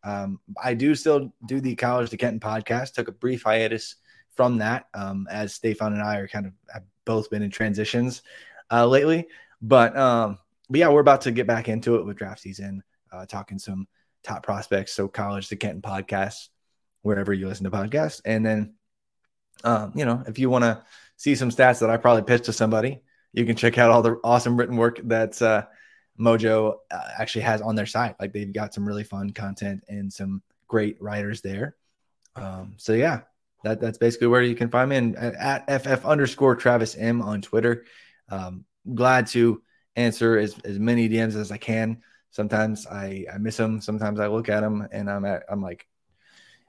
[SPEAKER 3] Um, I do still do the College to Canton podcast. Took a brief hiatus from that, um, as Stefan and I are kind of have both been in transitions uh, lately. But um, but yeah, we're about to get back into it with draft season, uh, talking some top prospects. So college the Canton podcast, wherever you listen to podcasts. And then, um, you know, if you want to see some stats that I probably pitched to somebody, you can check out all the awesome written work that uh, Mojo uh, actually has on their site. Like they've got some really fun content and some great writers there. Um, so yeah, that that's basically where you can find me and at ff underscore Travis M on Twitter. Um, glad to answer as, as many DMs as I can sometimes I, I miss them. Sometimes I look at them and I'm at, I'm like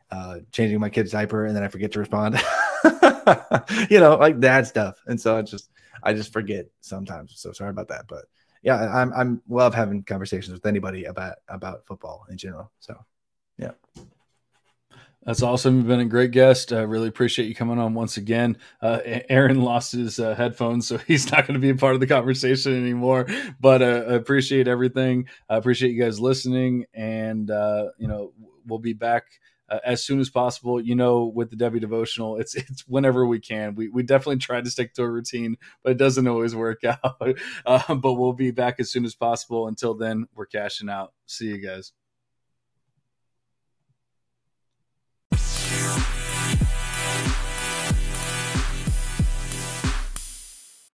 [SPEAKER 3] uh, changing my kid's diaper and then I forget to respond, *laughs* you know, like that stuff. And so I just, I just forget sometimes. So sorry about that, but yeah, I'm, I'm love having conversations with anybody about, about football in general. So yeah.
[SPEAKER 2] That's awesome. You've been a great guest. I uh, really appreciate you coming on once again. Uh, Aaron lost his uh, headphones, so *laughs* he's not going to be a part of the conversation anymore. But uh, I appreciate everything. I appreciate you guys listening, and uh, you know we'll be back uh, as soon as possible. You know, with the Devy devotional, it's it's whenever we can. We we definitely try to stick to a routine, but it doesn't always work *laughs* out. but we'll be back as soon as possible. Until then, we're cashing out. See you guys. Peace.